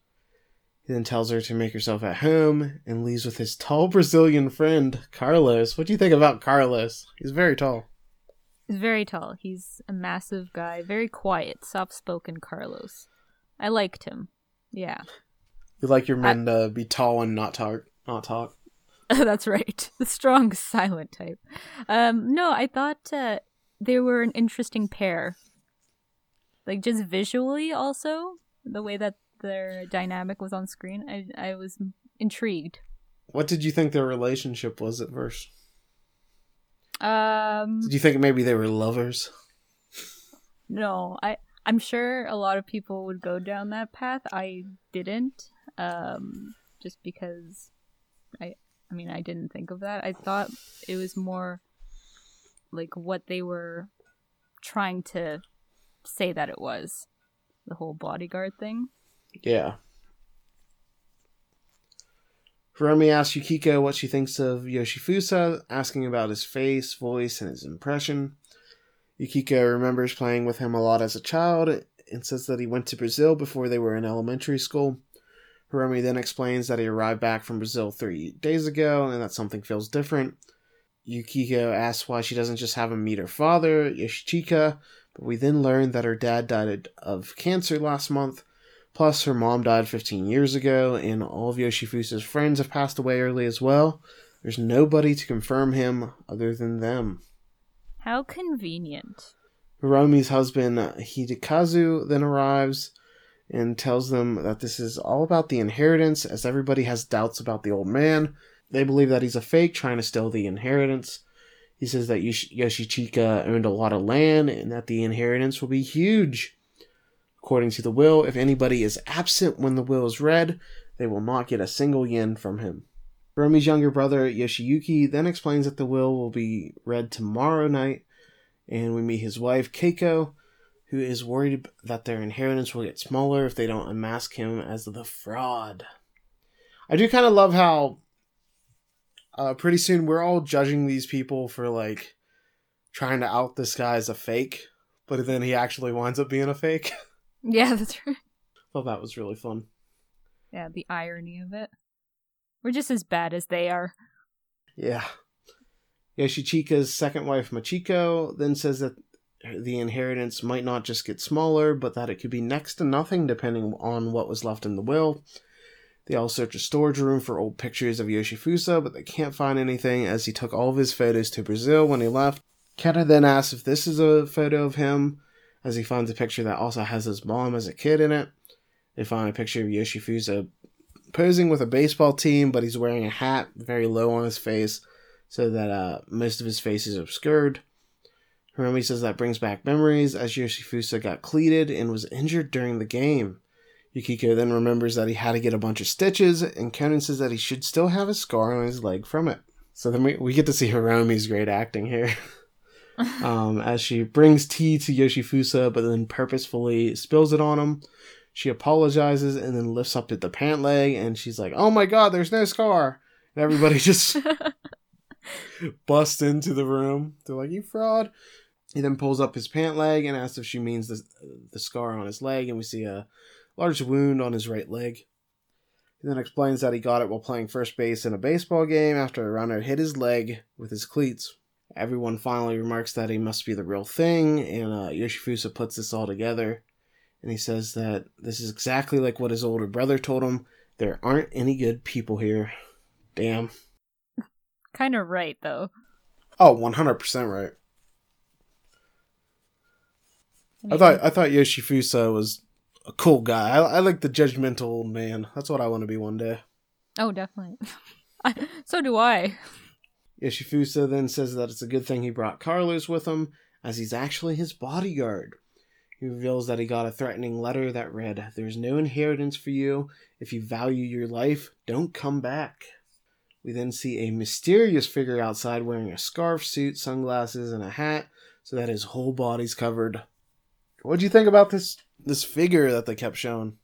S1: He then tells her to make herself at home and leaves with his tall Brazilian friend, Carlos. What do you think about Carlos? He's very tall.
S2: He's very tall. He's a massive guy, very quiet, soft spoken Carlos. I liked him. Yeah.
S1: You like your men I... to be tall and not talk not talk.
S2: That's right. The strong silent type. Um no, I thought uh, they were an interesting pair. Like just visually also, the way that their dynamic was on screen, I I was intrigued.
S1: What did you think their relationship was at first?
S2: Um,
S1: Did you think maybe they were lovers?
S2: No, I I'm sure a lot of people would go down that path. I didn't, um, just because I I mean I didn't think of that. I thought it was more like what they were trying to say that it was the whole bodyguard thing.
S1: Yeah. Hiromi asks Yukiko what she thinks of Yoshifusa, asking about his face, voice, and his impression. Yukiko remembers playing with him a lot as a child and says that he went to Brazil before they were in elementary school. Hiromi then explains that he arrived back from Brazil three days ago and that something feels different. Yukiko asks why she doesn't just have him meet her father, Yoshichika, but we then learn that her dad died of cancer last month. Plus, her mom died 15 years ago, and all of Yoshifusa's friends have passed away early as well. There's nobody to confirm him other than them.
S2: How convenient.
S1: Hiromi's husband, Hidekazu, then arrives and tells them that this is all about the inheritance, as everybody has doubts about the old man. They believe that he's a fake trying to steal the inheritance. He says that Yoshichika owned a lot of land and that the inheritance will be huge. According to the will, if anybody is absent when the will is read, they will not get a single yen from him. Hiromi's younger brother, Yoshiyuki, then explains that the will will be read tomorrow night, and we meet his wife, Keiko, who is worried that their inheritance will get smaller if they don't unmask him as the fraud. I do kind of love how uh, pretty soon we're all judging these people for like trying to out this guy as a fake, but then he actually winds up being a fake.
S2: Yeah, that's right.
S1: Well, that was really fun.
S2: Yeah, the irony of it. We're just as bad as they are.
S1: Yeah. Yoshichika's second wife, Machiko, then says that the inheritance might not just get smaller, but that it could be next to nothing depending on what was left in the will. They all search a storage room for old pictures of Yoshifusa, but they can't find anything as he took all of his photos to Brazil when he left. Keta then asks if this is a photo of him, as he finds a picture that also has his mom as a kid in it. They find a picture of Yoshifusa posing with a baseball team, but he's wearing a hat very low on his face so that uh, most of his face is obscured. Hiromi says that brings back memories as Yoshifusa got cleated and was injured during the game. Yukiko then remembers that he had to get a bunch of stitches, and Conan says that he should still have a scar on his leg from it. So then we, we get to see Hiromi's great acting here. um, as she brings tea to Yoshifusa, but then purposefully spills it on him. She apologizes and then lifts up at the pant leg, and she's like, "Oh my god, there's no scar!" And everybody just busts into the room. They're like, "You fraud!" He then pulls up his pant leg and asks if she means the the scar on his leg, and we see a large wound on his right leg. He then explains that he got it while playing first base in a baseball game after a runner hit his leg with his cleats. Everyone finally remarks that he must be the real thing, and uh, Yoshifusa puts this all together. And he says that this is exactly like what his older brother told him. There aren't any good people here. Damn.
S2: kind of right, though.
S1: Oh, 100% right. I thought I thought Yoshifusa was a cool guy. I, I like the judgmental old man. That's what I want to be one day.
S2: Oh, definitely. so do I.
S1: Yoshifusa then says that it's a good thing he brought Carlos with him, as he's actually his bodyguard. He reveals that he got a threatening letter that read, There's no inheritance for you. If you value your life, don't come back. We then see a mysterious figure outside wearing a scarf, suit, sunglasses, and a hat, so that his whole body's covered. What'd you think about this this figure that they kept showing?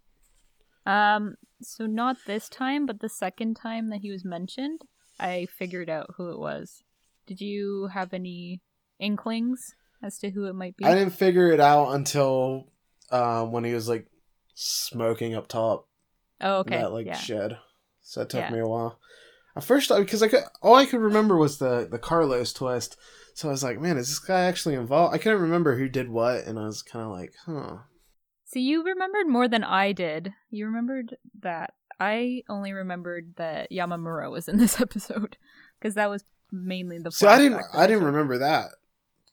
S2: Um, so not this time, but the second time that he was mentioned, I figured out who it was. Did you have any inklings as to who it might be?
S1: I didn't figure it out until uh, when he was like smoking up top.
S2: Oh, okay.
S1: That like
S2: yeah.
S1: shed. So it took
S2: Yeah.
S1: me a while. At first, because I could, all I could remember was the the Carlos twist. So I was like, man, is this guy actually involved? I couldn't remember who did what, and I was kind of like, huh.
S2: So you remembered more than I did. You remembered that. I only remembered that Yamamura was in this episode because that was mainly the.
S1: So I didn't, I didn't remember that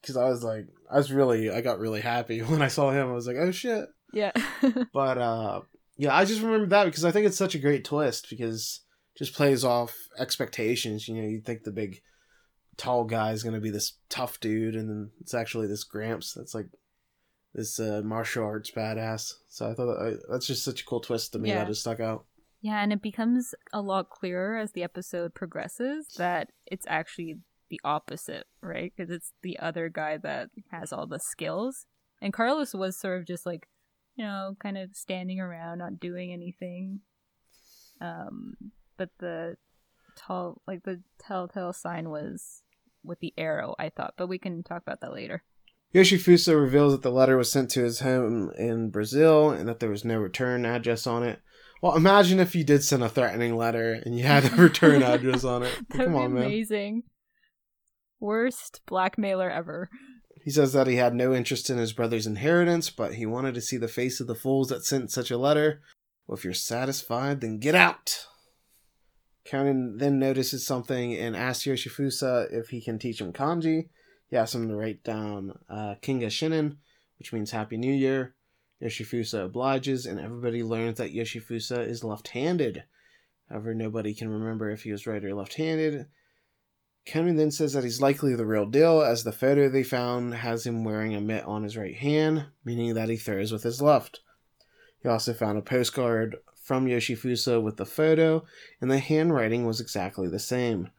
S1: because I was like, I was really, I got really happy when I saw him. I was like, oh shit.
S2: Yeah.
S1: But uh, yeah, I just remember that because I think it's such a great twist because it just plays off expectations. You know, you think the big, tall guy is gonna be this tough dude, and then it's actually this Gramps that's like this uh, martial arts badass. So I thought that, that's just such a cool twist to me
S2: Yeah.
S1: that just stuck out.
S2: yeah, and it becomes a lot clearer as the episode progresses that it's actually the opposite, right? Because it's the other guy that has all the skills, and Carlos was sort of just like, you know, kind of standing around, not doing anything. Um, but the tall, like the telltale sign was with the arrow. I thought, but we can talk about that later.
S1: Yoshifusa reveals that the letter was sent to his home in Brazil and that there was no return address on it. Well, imagine if you did send a threatening letter and you had a return address on it.
S2: that would
S1: Come
S2: be
S1: on, man.
S2: amazing. Worst blackmailer ever.
S1: He says that he had no interest in his brother's inheritance, but he wanted to see the face of the fools that sent such a letter. Well, if you're satisfied, then get out. Conan then notices something and asks Yoshifusa if he can teach him kanji. He asks him to write down uh, Kinga Shinnen, which means Happy New Year. Yoshifusa obliges, and everybody learns that Yoshifusa is left handed. However, nobody can remember if he was right or left handed. Conan then says that he's likely the real deal, as the photo they found has him wearing a mitt on his right hand, meaning that he throws with his left. He also found a postcard from Yoshifusa with the photo, and the handwriting was exactly the same.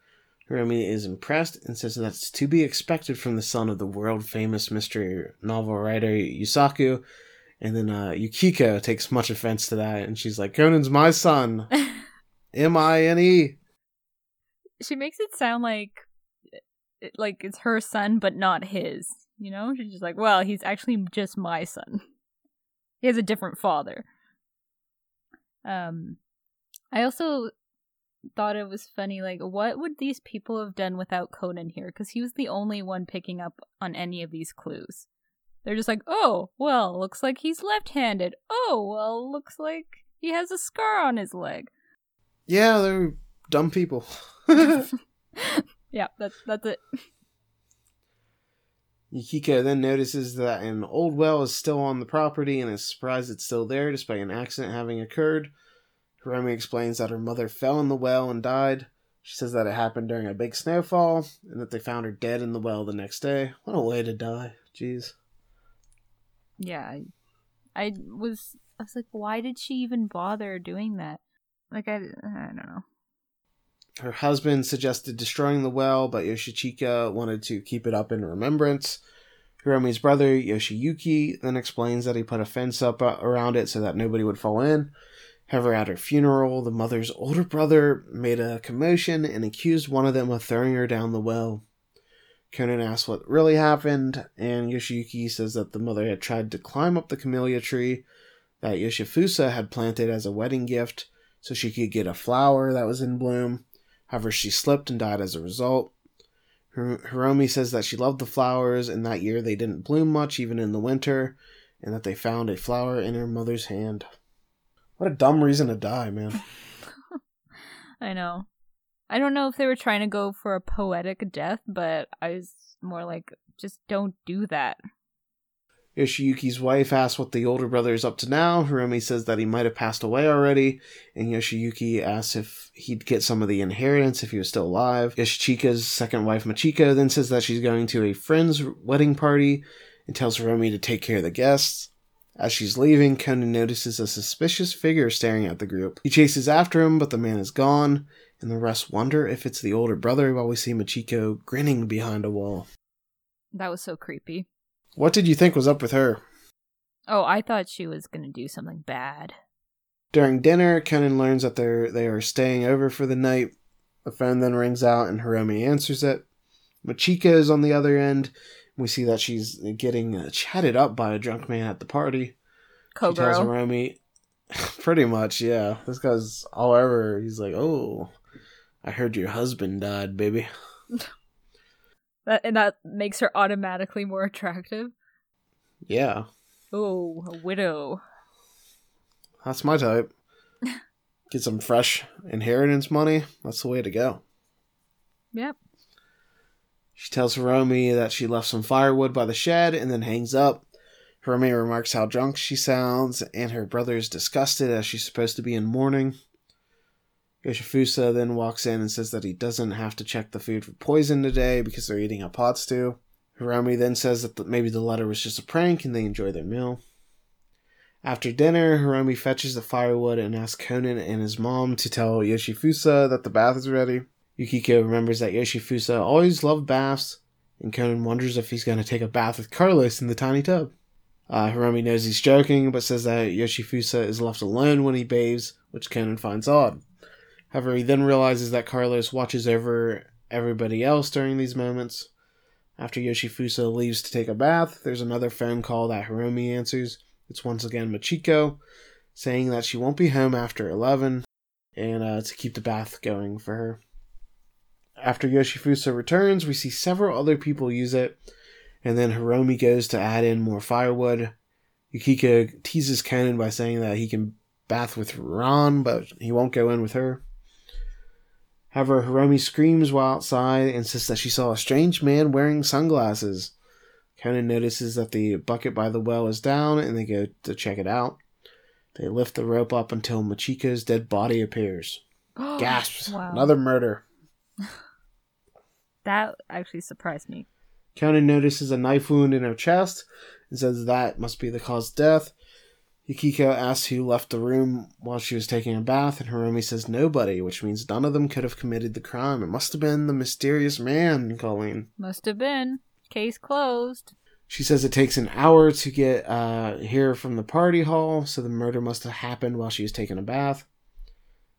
S1: Hiromi is impressed and says that's to be expected from the son of the world famous mystery novel writer Yusaku. And then uh, Yukiko takes much offense to that, and she's like, Conan's my son. M I N E.
S2: she makes it sound like like it's her son but not his you know she's just like well he's actually just my son he has a different father um i also thought it was funny like what would these people have done without conan here? Because he was the only one picking up on any of these clues. They're just like oh well looks like he's left-handed. Oh well looks like he has a scar on his leg.
S1: Yeah, they're dumb people.
S2: yeah that's that's it
S1: Yukiko then notices that an old well is still on the property and is surprised it's still there despite an accident having occurred. Hiromi explains that her mother fell in the well and died. She says that it happened during a big snowfall and that they found her dead in the well the next day. What a way to die. Jeez.
S2: yeah I, I was i was like why did she even bother doing that like i, I don't know
S1: Her husband suggested destroying the well, but Yoshichika wanted to keep it up in remembrance. Hiromi's brother, Yoshiyuki, then explains that he put a fence up uh, around it so that nobody would fall in. However, at her funeral, the mother's older brother made a commotion and accused one of them of throwing her down the well. Conan asks what really happened, and Yoshiyuki says that the mother had tried to climb up the camellia tree that Yoshifusa had planted as a wedding gift so she could get a flower that was in bloom. However, she slipped and died as a result. Hir- Hiromi says that she loved the flowers, and that year they didn't bloom much, even in the winter, and that they found a flower in her mother's hand. What a dumb reason to die, man.
S2: i know i don't know if they were trying to go for a poetic death but i was more like just don't do that
S1: Yoshiyuki's wife asks what the older brother is up to now. Hiromi says that he might have passed away already, and Yoshiyuki asks if he'd get some of the inheritance if he was still alive. Yoshichika's second wife, Machiko, then says that she's going to a friend's wedding party and tells Hiromi to take care of the guests. As she's leaving, Conan notices a suspicious figure staring at the group. He chases after him, but the man is gone, and the rest wonder if it's the older brother while we see Machiko grinning behind a wall.
S2: that was so creepy
S1: What did you think was up with her?
S2: oh i thought she was gonna do something bad
S1: During dinner, Conan learns that they're they are staying over for the night. The phone then rings out and Hiromi answers it. Machiko is on the other end. We see that she's getting uh, chatted up by a drunk man at the party. She tells Hiromi, pretty much, yeah. This guy's, however, he's like, oh, I heard your husband died, baby.
S2: that, and that makes her automatically more attractive
S1: Yeah,
S2: oh a widow
S1: that's my type. Get some fresh inheritance money. That's the way to go.
S2: yep
S1: She tells Hiromi that she left some firewood by the shed and then hangs up. Hiromi remarks how drunk she sounds, and her brother is disgusted as she's supposed to be in mourning. Yoshifusa then walks in and says that he doesn't have to check the food for poison today because they're eating a pot stew. Hiromi then says that the, maybe the letter was just a prank and they enjoy their meal. After dinner, Hiromi fetches the firewood and asks Conan and his mom to tell Yoshifusa that the bath is ready. Yukiko remembers that Yoshifusa always loved baths, and Conan wonders if he's going to take a bath with Carlos in the tiny tub. Uh, Hiromi knows he's joking, but says that Yoshifusa is left alone when he bathes, which Conan finds odd. However, he then realizes that Carlos watches over everybody else during these moments. After Yoshifusa leaves to take a bath, there's another phone call that Hiromi answers. It's once again Machiko, saying that she won't be home after 11 and uh, to keep the bath going for her. After Yoshifusa returns, we see several other people use it, and then Hiromi goes to add in more firewood. Yukiko teases Conan by saying that he can bath with Ran, but he won't go in with her. However, Hiromi screams while outside and says that she saw a strange man wearing sunglasses. Conan notices that the bucket by the well is down and they go to check it out. They lift the rope up until Machiko's dead body appears. Gasps.
S2: Wow.
S1: Another murder.
S2: That actually surprised me.
S1: Conan notices a knife wound in her chest and says that must be the cause of death. Yukiko asks who left the room while she was taking a bath, and Hiromi says nobody, which means none of them could have committed the crime. It must have been the mysterious man, Colleen.
S2: Must have been. Case closed.
S1: She says it takes an hour to get uh, here from the party hall, so the murder must have happened while she was taking a bath.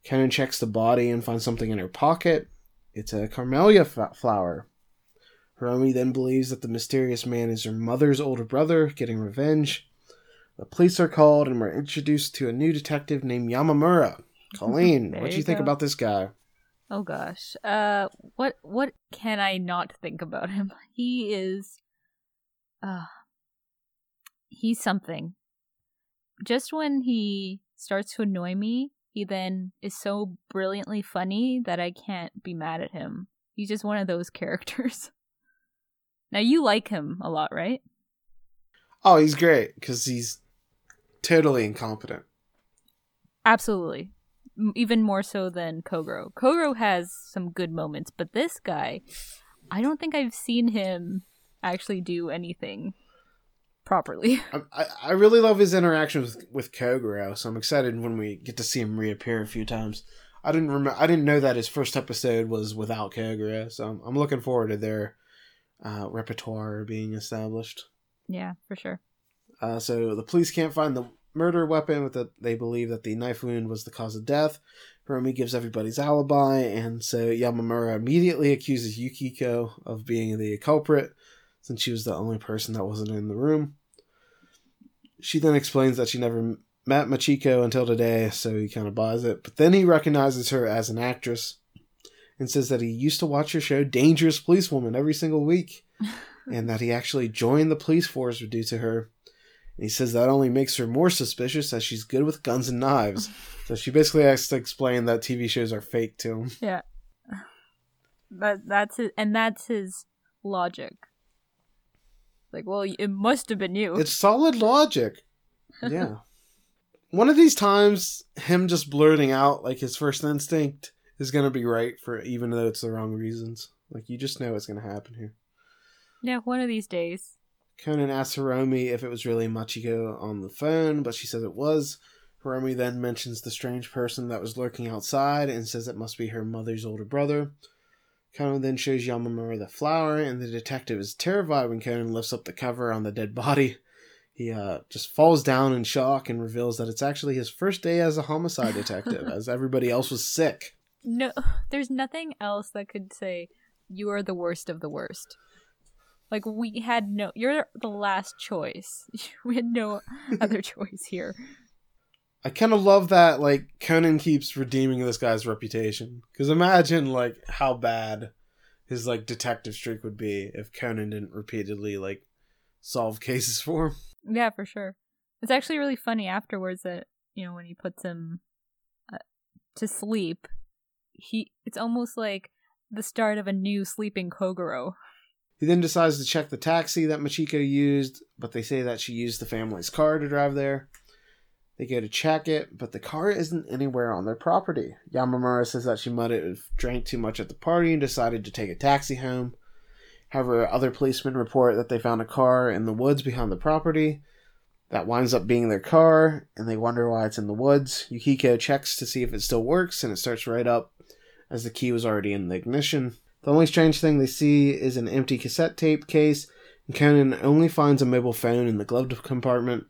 S1: Conan checks the body and finds something in her pocket. It's a camellia f- flower. Hiromi then believes that the mysterious man is her mother's older brother, getting revenge. The police are called and we're introduced to a new detective named Yamamura. Colleen, what do
S2: you
S1: you think about this guy?
S2: Oh gosh. Uh what what can I not think about him? He is uh he's something. Just when he starts to annoy me, he then is so brilliantly funny that I can't be mad at him. He's just one of those characters. Now you like him a lot, right?
S1: Oh, he's great because he's totally incompetent.
S2: Absolutely. Even more so than Kogoro. Kogoro has some good moments, but this guy, I don't think I've seen him actually do anything properly.
S1: I, I, really love his interaction with with Kogoro, so I'm excited when we get to see him reappear a few times. I didn't remember. I didn't know that his first episode was without Kogoro, so I'm, I'm looking forward to their uh, repertoire being established.
S2: yeah, for sure.
S1: Uh, so the police can't find the murder weapon, but that they believe that the knife wound was the cause of death. Hiromi gives everybody's alibi, and so Yamamura immediately accuses Yukiko of being the culprit, since she was the only person that wasn't in the room. She then explains that she never met Machiko until today, so he kind of buys it. But then he recognizes her as an actress and says that he used to watch her show Dangerous Policewoman every single week, and that he actually joined the police force due to her. And he says that only makes her more suspicious as she's good with guns and knives. So she basically has to explain that TV shows are fake to him.
S2: Yeah. That that's his, and that's his logic. Like, well, it must have been you.
S1: It's solid logic. Yeah. One of these times, him just blurting out like his first instinct is going to be right for even though it's the wrong reasons. Like, you just know it's going to happen here.
S2: yeah, one of these days.
S1: Conan asks Hiromi if it was really Machiko on the phone, but she says it was. Hiromi then mentions the strange person that was lurking outside and says it must be her mother's older brother. Conan then shows Yamamura the flower, and the detective is terrified when Conan lifts up the cover on the dead body. He uh, just falls down in shock and reveals that it's actually his first day as a homicide detective, as everybody else was sick.
S2: No, there's nothing else that could say you are the worst of the worst. Like we had no, you're the last choice. We had no other choice here.
S1: I kind of love that like Conan keeps redeeming this guy's reputation because imagine like how bad his like detective streak would be if Conan didn't repeatedly like solve cases for him.
S2: Yeah, for sure. It's actually really funny afterwards that you know when he puts him uh, to sleep, he it's almost like the start of a new sleeping Kogoro.
S1: He then decides to check the taxi that Machiko used, but they say that she used the family's car to drive there. They go to check it, but the car isn't anywhere on their property. Yamamura says that she might have drank too much at the party and decided to take a taxi home. However, other policemen report that they found a car in the woods behind the property. That winds up being their car, and they wonder why it's in the woods. Yukiko checks to see if it still works, and it starts right up as the key was already in the ignition. The only strange thing they see is an empty cassette tape case, and Conan only finds a mobile phone in the glove compartment.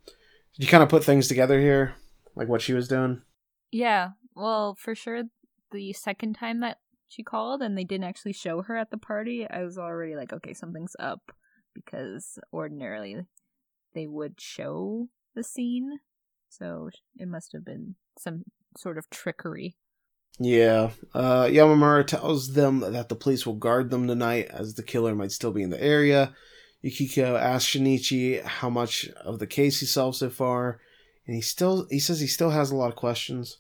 S1: Did you kind of put things together here? Like what she was doing?
S2: Yeah, well, for sure, the second time that she called and they didn't actually show her at the party, I was already like, okay, something's up because ordinarily they would show the scene. So it must have been some sort of trickery.
S1: Yeah. Uh, Yamamura tells them that the police will guard them tonight as the killer might still be in the area. Yukiko asks Shinichi how much of the case he solved so far, and he still he says he still has a lot of questions.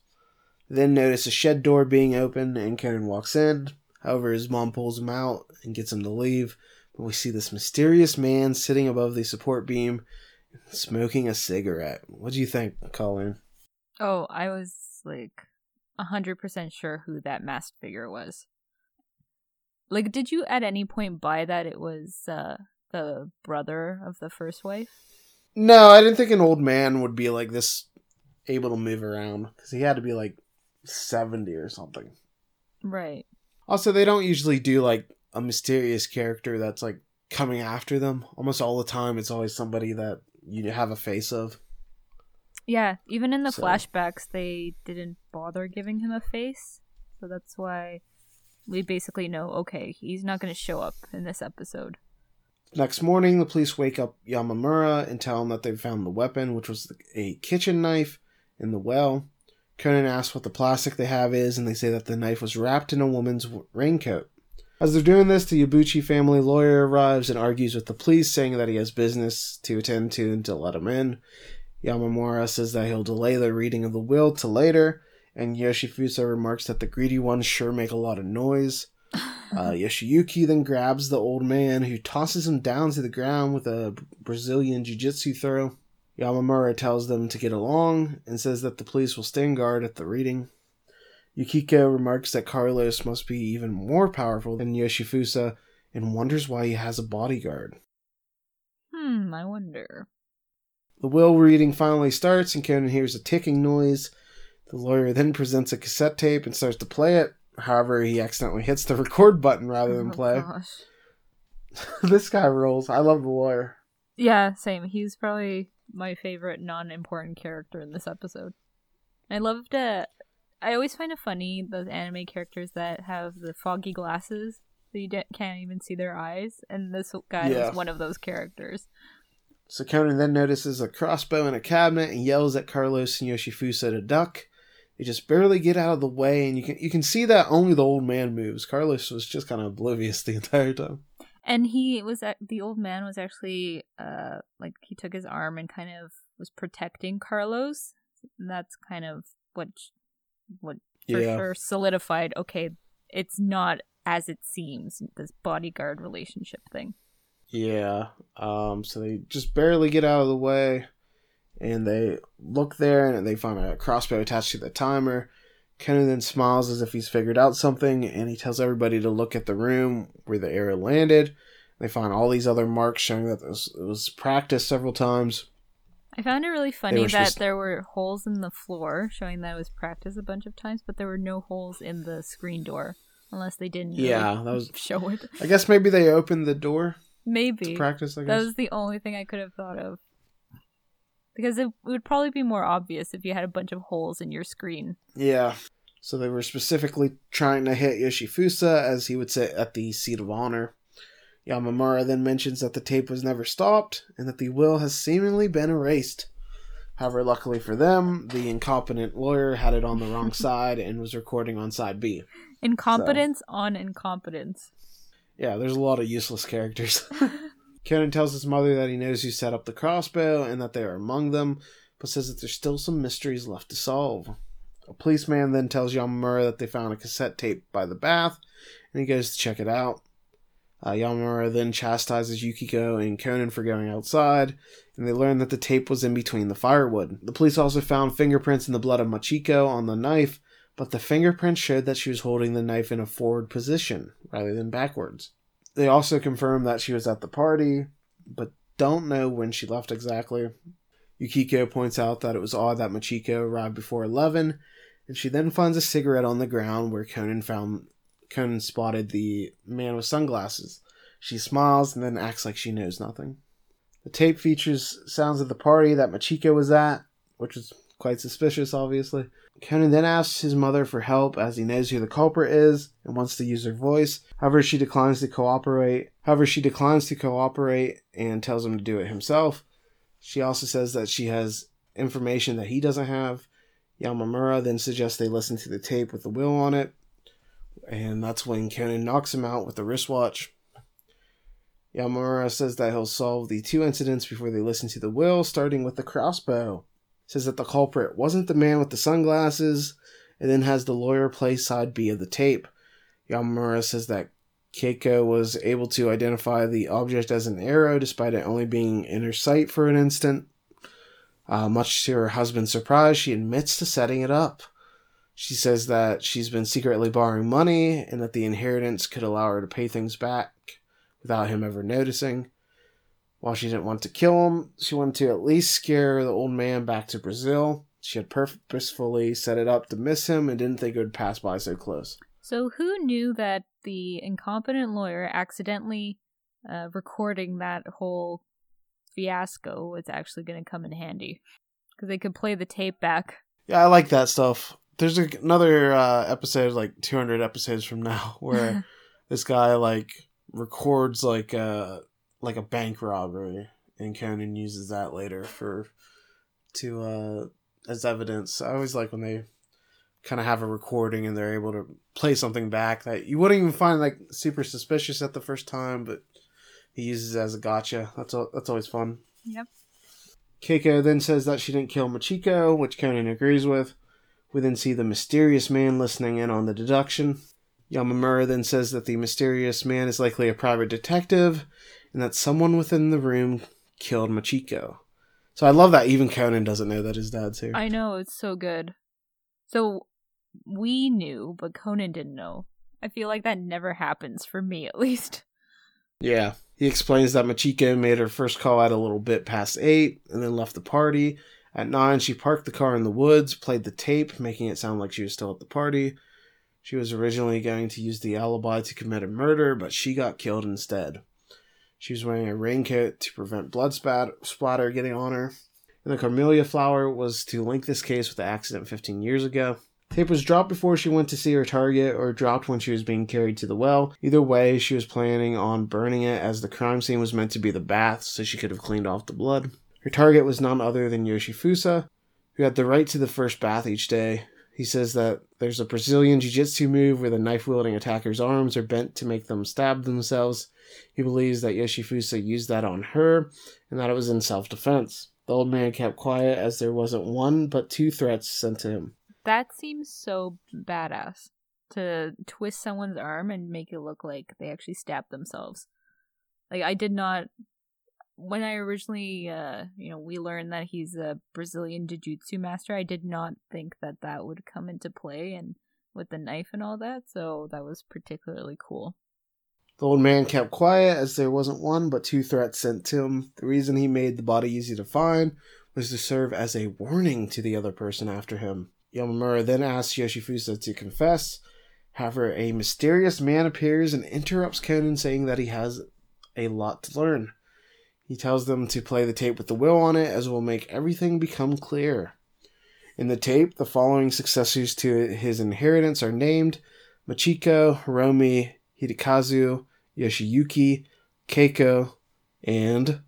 S1: Then notice a shed door being open and Conan walks in. However, his mom pulls him out and gets him to leave. But we see this mysterious man sitting above the support beam, smoking a cigarette. What do you think, Colleen?
S2: Oh, I was like hundred percent sure who that masked figure was. Like, did you at any point buy that it was uh, the brother of the first wife?
S1: No, I didn't think an old man would be like this able to move around because he had to be like 70 or something.
S2: Right.
S1: Also, they don't usually do like a mysterious character that's like coming after them. Almost all the time, it's always somebody that you have a face of.
S2: Yeah, even in the
S1: So-
S2: flashbacks, they didn't bother giving him a face. So that's why we basically know okay, he's not going to show up in this episode.
S1: Next morning, the police wake up Yamamura and tell him that they've found the weapon, which was a kitchen knife, in the well. Conan asks what the plastic they have is, and they say that the knife was wrapped in a woman's raincoat. As they're doing this, the Yabuchi family lawyer arrives and argues with the police, saying that he has business to attend to and to let him in. Yamamura says that he'll delay the reading of the will to later, and Yoshifusa remarks that the greedy ones sure make a lot of noise. Uh, Yoshiyuki then grabs the old man, who tosses him down to the ground with a Brazilian jiu jitsu throw. Yamamura tells them to get along and says that the police will stand guard at the reading. Yukiko remarks that Carlos must be even more powerful than Yoshifusa and wonders why he has a bodyguard.
S2: Hmm, I wonder.
S1: The will reading finally starts, and Conan hears a ticking noise. The lawyer then presents a cassette tape and starts to play it. However, he accidentally hits the record button rather than
S2: Oh,
S1: play.
S2: gosh.
S1: this guy rolls. I love the lawyer.
S2: Yeah, same. He's probably my favorite non-important character in this episode. I loved it. I always find it funny those anime characters that have the foggy glasses so you can't even see their eyes, and this guy
S1: Yeah.
S2: is one of those characters.
S1: So Conan then notices a crossbow in a cabinet and yells at Carlos and Yoshifusa to duck. They just barely get out of the way, and you can you can see that only the old man moves. Carlos was just kind of oblivious the entire time.
S2: And he was the old man was actually uh like he took his arm and kind of was protecting Carlos. That's kind of what what for
S1: Yeah.
S2: sure solidified. Okay, it's not as it seems. This bodyguard relationship thing.
S1: Yeah. Um. So they just barely get out of the way, and they look there, and they find a crossbow attached to the timer. Conan then smiles as if he's figured out something, and he tells everybody to look at the room where the arrow landed. They find all these other marks showing that this, it was practiced several times.
S2: I found it really funny that
S1: supposed
S2: there were holes in the floor showing that it was practiced a bunch of times, but there were no holes in the screen door unless they didn't really
S1: Yeah, that was.
S2: show it.
S1: I guess maybe they opened the door
S2: Maybe.
S1: practice. I
S2: That was the only thing I could have thought of. Because it would probably be more obvious if you had a bunch of holes in your screen.
S1: Yeah. So they were specifically trying to hit Yoshifusa as he would sit at the seat of honor. Yamamura then mentions that the tape was never stopped and that the will has seemingly been erased. However, luckily for them, the incompetent lawyer had it on the wrong side and was recording on side B.
S2: Incompetence on incompetence.
S1: Yeah, there's a lot of useless characters. Conan tells his mother that he knows who set up the crossbow and that they are among them, but says that there's still some mysteries left to solve. A policeman then tells Yamamura that they found a cassette tape by the bath, and he goes to check it out. Uh, Yamamura then chastises Yukiko and Conan for going outside, and they learn that the tape was in between the firewood. The police also found fingerprints in the blood of Machiko on the knife, but the fingerprints showed that she was holding the knife in a forward position rather than backwards. They also confirm that she was at the party, but don't know when she left exactly. Yukiko points out that it was odd that Machiko arrived before 11, and she then finds a cigarette on the ground where Conan found Conan spotted the man with sunglasses. She smiles and then acts like she knows nothing. The tape features sounds of the party that Machiko was at, which is quite suspicious, obviously. Conan then asks his mother for help as he knows who the culprit is and wants to use her voice. However, she declines to cooperate. However, she declines to cooperate and tells him to do it himself. She also says that she has information that he doesn't have. Yamamura then suggests they listen to the tape with the will on it, and that's when Conan knocks him out with the wristwatch. Yamamura says that he'll solve the two incidents before they listen to the will, starting with the crossbow. Says that the culprit wasn't the man with the sunglasses, and then has the lawyer play side B of the tape. Yamamura says that Keiko was able to identify the object as an arrow despite it only being in her sight for an instant. Uh, much to her husband's surprise, she admits to setting it up. She says that she's been secretly borrowing money and that the inheritance could allow her to pay things back without him ever noticing. While she didn't want to kill him, she wanted to at least scare the old man back to Brazil. She had purposefully set it up to miss him and didn't think it would pass by so close.
S2: So, who knew that the incompetent lawyer accidentally uh, recording that whole fiasco was actually going to come in handy? Because they could play the tape back.
S1: Yeah, I like that stuff. There's a, another uh, episode, like 200 episodes from now, where this guy like records like a like a bank robbery, and Conan uses that later for to uh as evidence. I always like when they kind of have a recording and they're able to play something back that you wouldn't even find like super suspicious at the first time, but he uses as a gotcha. That's all, that's always fun.
S2: Yep.
S1: Keiko then says that she didn't kill Machiko, which Conan agrees with. We then see the mysterious man listening in on the deduction. Yamamura then says that the mysterious man is likely a private detective and that someone within the room killed Machiko. So I love that even Conan doesn't know that his dad's here.
S2: I know, it's so good. So we knew, but Conan didn't know. I feel like that never happens for me, at least.
S1: Yeah. He explains that Machiko made her first call at a little bit past 8 and then left the party. At 9, she parked the car in the woods, played the tape, making it sound like she was still at the party. She was originally going to use the alibi to commit a murder, but she got killed instead. She was wearing a raincoat to prevent blood spat- splatter getting on her. And the camellia flower was to link this case with the accident 15 years ago. Tape was dropped before she went to see her target or dropped when she was being carried to the well. Either way, she was planning on burning it as the crime scene was meant to be the bath so she could have cleaned off the blood. Her target was none other than Yoshifusa, who had the right to the first bath each day, he says that there's a Brazilian jiu jitsu move where the knife wielding attacker's arms are bent to make them stab themselves. He believes that Yoshifusa used that on her and that it was in self defense. The old man kept quiet as there wasn't one but two threats sent to him.
S2: That seems so badass to twist someone's arm and make it look like they actually stabbed themselves. Like I did not when I originally, uh, you know, we learned that he's a Brazilian jiu-jitsu master, I did not think that that would come into play and with the knife and all that. So that was particularly cool.
S1: The old man kept quiet as there wasn't one but two threats sent to him. The reason he made the body easy to find was to serve as a warning to the other person after him. Yamamura then asks Yoshifusa to confess. However, a mysterious man appears and interrupts Conan, saying that he has a lot to learn. He tells them to play the tape with the will on it, as it will make everything become clear. In the tape, the following successors to his inheritance are named Machiko, Hiromi, Hidekazu, Yoshiyuki, Keiko, and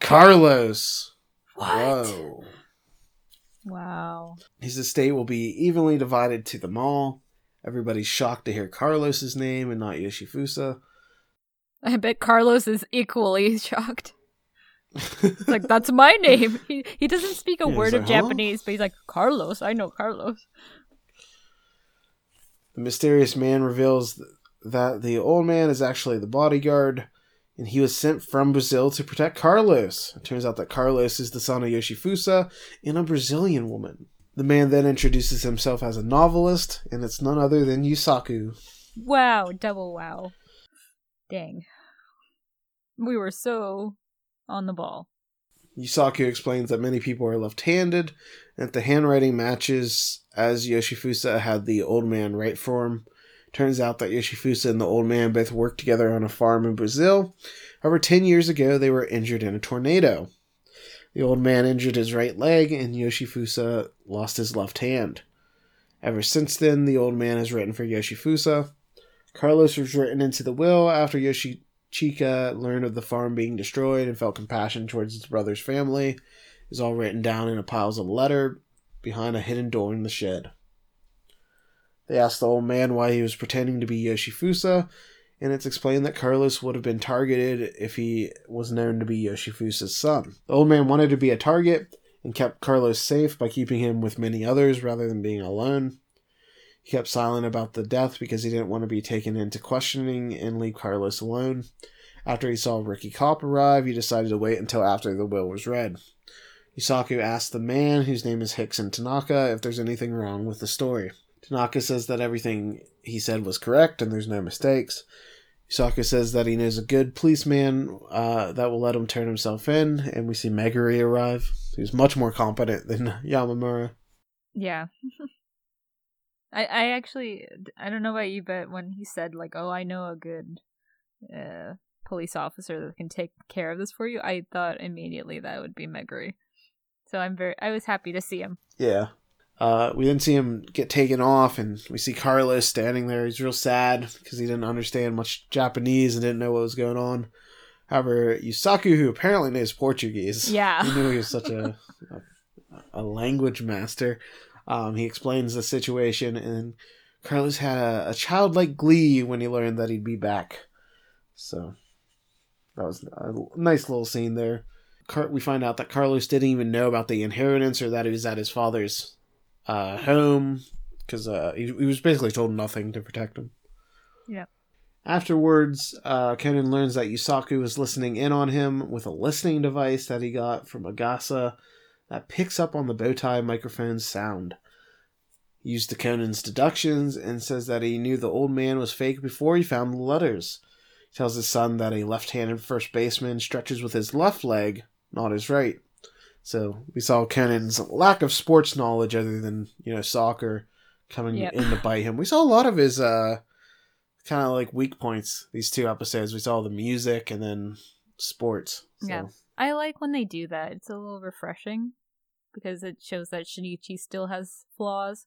S1: Carlos.
S2: What?
S1: Whoa.
S2: Wow.
S1: His estate will be evenly divided to them all. Everybody's shocked to hear Carlos's name and not Yoshifusa.
S2: I bet Carlos is equally shocked. It's like that's my name. He he doesn't speak a
S1: Yeah,
S2: word of
S1: like, huh?
S2: Japanese, but he's like Carlos. I know Carlos.
S1: The mysterious man reveals th- that the old man is actually the bodyguard, and he was sent from Brazil to protect Carlos. It turns out that Carlos is the son of Yoshifusa and a Brazilian woman. The man then introduces himself as a novelist, and it's none other than Yusaku.
S2: Wow, double wow. Dang. We were so on the ball.
S1: Yusaku explains that many people are left handed, and that the handwriting matches as Yoshifusa had the old man write for him. Turns out that Yoshifusa and the old man both worked together on a farm in Brazil. However, 10 years ago, they were injured in a tornado. The old man injured his right leg, and Yoshifusa lost his left hand. Ever since then, the old man has written for Yoshifusa. Carlos was written into the will after Yoshichika learned of the farm being destroyed and felt compassion towards his brother's family. is all written down in a piles of letter behind a hidden door in the shed. They asked the old man why he was pretending to be Yoshifusa, and it's explained that Carlos would have been targeted if he was known to be Yoshifusa's son. The old man wanted to be a target and kept Carlos safe by keeping him with many others rather than being alone. He kept silent about the death because he didn't want to be taken into questioning and leave Carlos alone. After he saw Ricky Cop arrive, he decided to wait until after the will was read. Yusaku asked the man, whose name is Hicks and Tanaka, if there's anything wrong with the story. Tanaka says that everything he said was correct and there's no mistakes. Yusaku says that he knows a good policeman uh, that will let him turn himself in, and we see Megure arrive, who's much more competent than Yamamura.
S2: Yeah. I I actually I don't know about you, but when he said like, "Oh, I know a good uh, police officer that can take care of this for you," I thought immediately that would be Megure. So I'm very I was happy to see him.
S1: Yeah. Uh, we then see him get taken off, and we see Carlos standing there. He's real sad because he didn't understand much Japanese and didn't know what was going on. However, Yusaku, who apparently knows Portuguese,
S2: Yeah.
S1: he knew he was such a a, a language master. Um, he explains the situation, and Carlos had a, a childlike glee when he learned that he'd be back. So that was a nice little scene there. Car- we find out that Carlos didn't even know about the inheritance or that he was at his father's uh, home because uh, he, he was basically told nothing to protect him.
S2: Yeah.
S1: Afterwards, uh, Conan learns that Yusaku was listening in on him with a listening device that he got from Agasa that picks up on the bowtie microphone's sound. He used Conan's deductions and says that he knew the old man was fake before he found the letters. He tells his son that a left-handed first baseman stretches with his left leg, not his right. So we saw Conan's lack of sports knowledge other than, you know, soccer coming
S2: Yep.
S1: in to bite him. We saw a lot of his uh kind of like weak points these two episodes. We saw the music and then sports. So.
S2: Yeah. I like when they do that. It's a little refreshing because it shows that Shinichi still has flaws.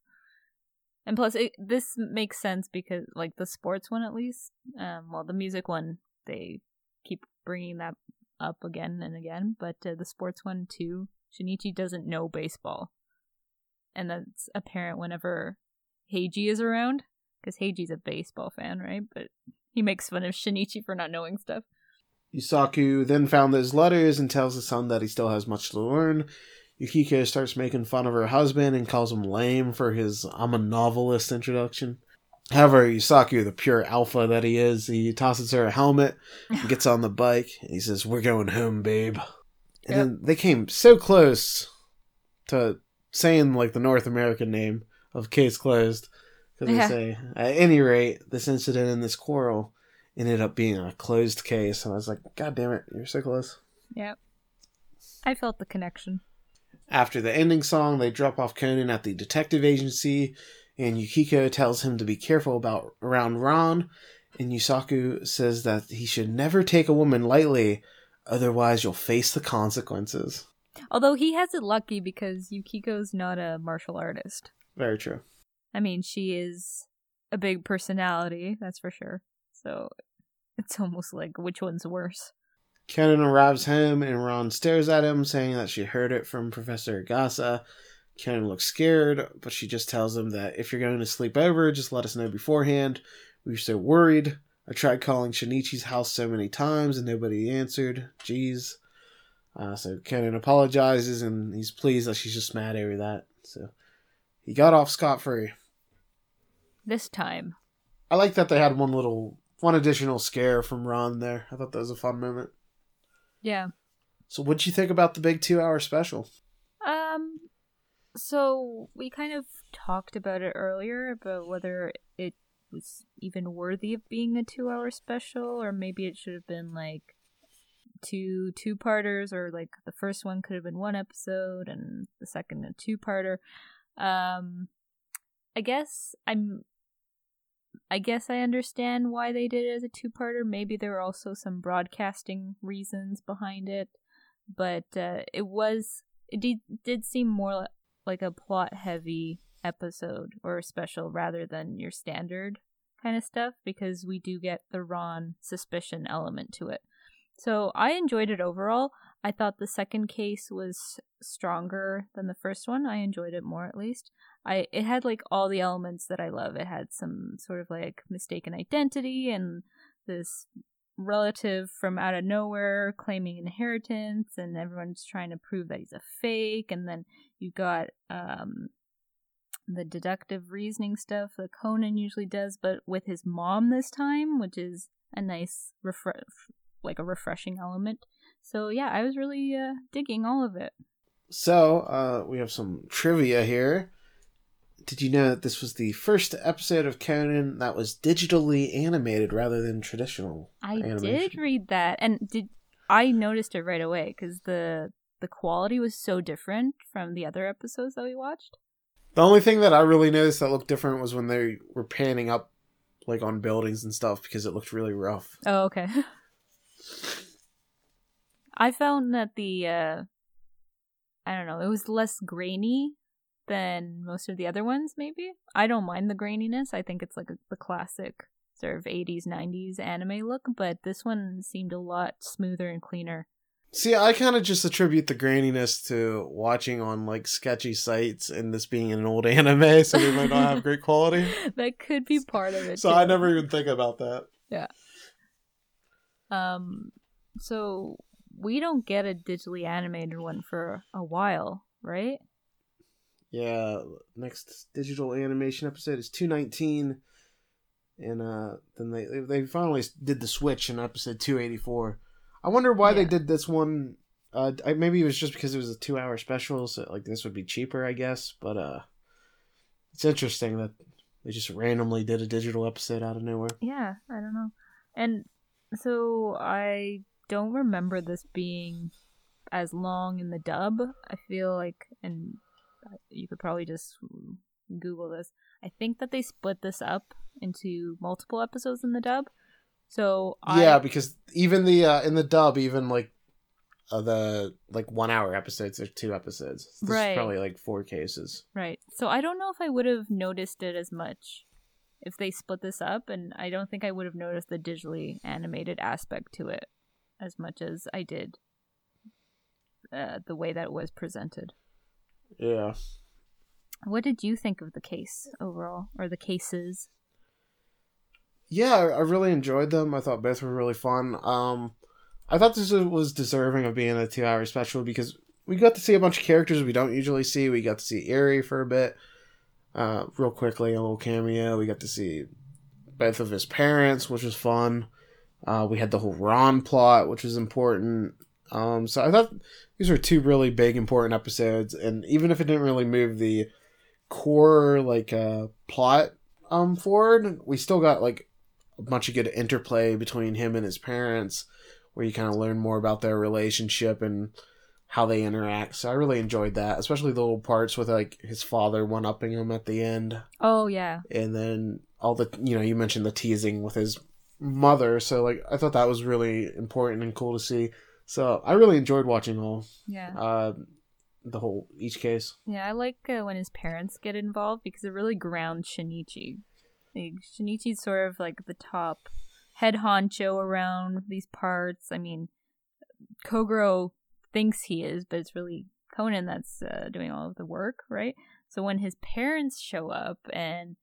S2: And plus, it, this makes sense because, like, the sports one at least, um, well, the music one, they keep bringing that up again and again, but uh, the sports one too, Shinichi doesn't know baseball. And that's apparent whenever Heiji is around, because Heiji's a baseball fan, right? But he makes fun of Shinichi for not knowing stuff.
S1: Yusaku then found those letters and tells his son that he still has much to learn. Yukiko starts making fun of her husband and calls him lame for his I'm a novelist introduction. However, Yusaku, the pure alpha that he is, he tosses her a helmet gets on the bike. And he says, We're going home, babe. And
S2: Yep.
S1: then they came so close to saying like the North American name of case closed. Because
S2: Yeah.
S1: they say, at any rate, this incident and this quarrel ended up being a closed case. And I was like, God damn it, you're so close.
S2: Yep. I felt the connection.
S1: After the ending song, they drop off Conan at the detective agency, and Yukiko tells him to be careful about around Ran. And Yusaku says that he should never take a woman lightly, otherwise you'll face the consequences.
S2: Although he has it lucky because Yukiko's not a martial artist.
S1: Very true.
S2: I mean, she is a big personality, that's for sure. So it's almost like which one's worse?
S1: Conan arrives home, and Ran stares at him, saying that she heard it from Professor Agasa. Conan looks scared, but she just tells him that if you're going to sleep over, just let us know beforehand. We were so worried. I tried calling Shinichi's house so many times and nobody answered. Jeez. Uh, so Conan apologizes and he's pleased that she's just mad over that. So he got off scot free.
S2: This time.
S1: I like that they had one little, one additional scare from Ran there. I thought that was a fun moment.
S2: Yeah.
S1: So what'd you think about the big two hour special?
S2: Um so we kind of talked about it earlier about whether it was even worthy of being a 2-hour special or maybe it should have been like two two-parters or like the first one could have been one episode and the second a two-parter. Um I guess I'm I guess I understand why they did it as a two-parter. Maybe there were also some broadcasting reasons behind it. but uh, it was it did, did seem more like a plot heavy episode or special rather than your standard kind of stuff because we do get the Ran suspicion element to it. So I enjoyed it overall. I thought the second case was stronger than the first one. I enjoyed it more at least. I it had like all the elements that I love. It had some sort of like mistaken identity and this relative from out of nowhere claiming inheritance and everyone's trying to prove that he's a fake and then you got um the deductive reasoning stuff that Conan usually does but with his mom this time which is a nice refresh like a refreshing element so yeah I was really uh, digging all of it
S1: so uh we have some trivia here did you know that this was the first episode of Conan that was digitally animated rather than traditional?
S2: I animation? did read that, and did I noticed it right away because the the quality was so different from the other episodes that we watched.
S1: The only thing that I really noticed that looked different was when they were panning up, like on buildings and stuff, because it looked really rough.
S2: Oh, okay. I found that the uh I don't know, it was less grainy than most of the other ones, maybe. I don't mind the graininess. I think it's like a, the classic sort of 80s, 90s anime look, but this one seemed a lot smoother and cleaner.
S1: See, I kind of just attribute the graininess to watching on like sketchy sites and this being an old anime, so they might not have great quality.
S2: that could be part of it.
S1: So too. I never even think about that.
S2: Yeah. Um. So we don't get a digitally animated one for a while, right?
S1: Yeah, next digital animation episode is 219 and uh then they they finally did the switch in episode 284. I wonder why yeah. they did this one uh maybe it was just because it was a 2-hour special so like this would be cheaper, I guess, but uh it's interesting that they just randomly did a digital episode out of nowhere.
S2: Yeah, I don't know. And so I don't remember this being as long in the dub. I feel like and you could probably just Google this. I think that they split this up into multiple episodes in the dub. So
S1: yeah, because even the uh, in the dub, even like uh, the like one hour episodes are two episodes. This right. probably like four cases.
S2: Right. So I don't know if I would have noticed it as much if they split this up, and I don't think I would have noticed the digitally animated aspect to it as much as I did uh, the way that it was presented.
S1: Yeah.
S2: What did you think of the case overall, or the cases?
S1: Yeah, I really enjoyed them. I thought both were really fun. Um, I thought this was deserving of being a two-hour special because we got to see a bunch of characters we don't usually see. We got to see Eri for a bit, uh, real quickly, a little cameo. We got to see both of his parents, which was fun. Uh, we had the whole Ran plot, which was important. Um, so I thought these were two really big important episodes, and even if it didn't really move the core like uh, plot um forward, we still got like a bunch of good interplay between him and his parents, where you kind of learn more about their relationship and how they interact. So I really enjoyed that, especially the little parts with like his father one upping him at the end.
S2: Oh yeah.
S1: And then all the you know you mentioned the teasing with his mother, so like I thought that was really important and cool to see. So I really enjoyed watching all.
S2: Yeah.
S1: Uh, the whole each case.
S2: Yeah, I like uh, when his parents get involved because it really grounds Shinichi. Like, Shinichi's sort of like the top head honcho around these parts. I mean, Kogoro thinks he is, but it's really Conan that's uh, doing all of the work, right? So when his parents show up and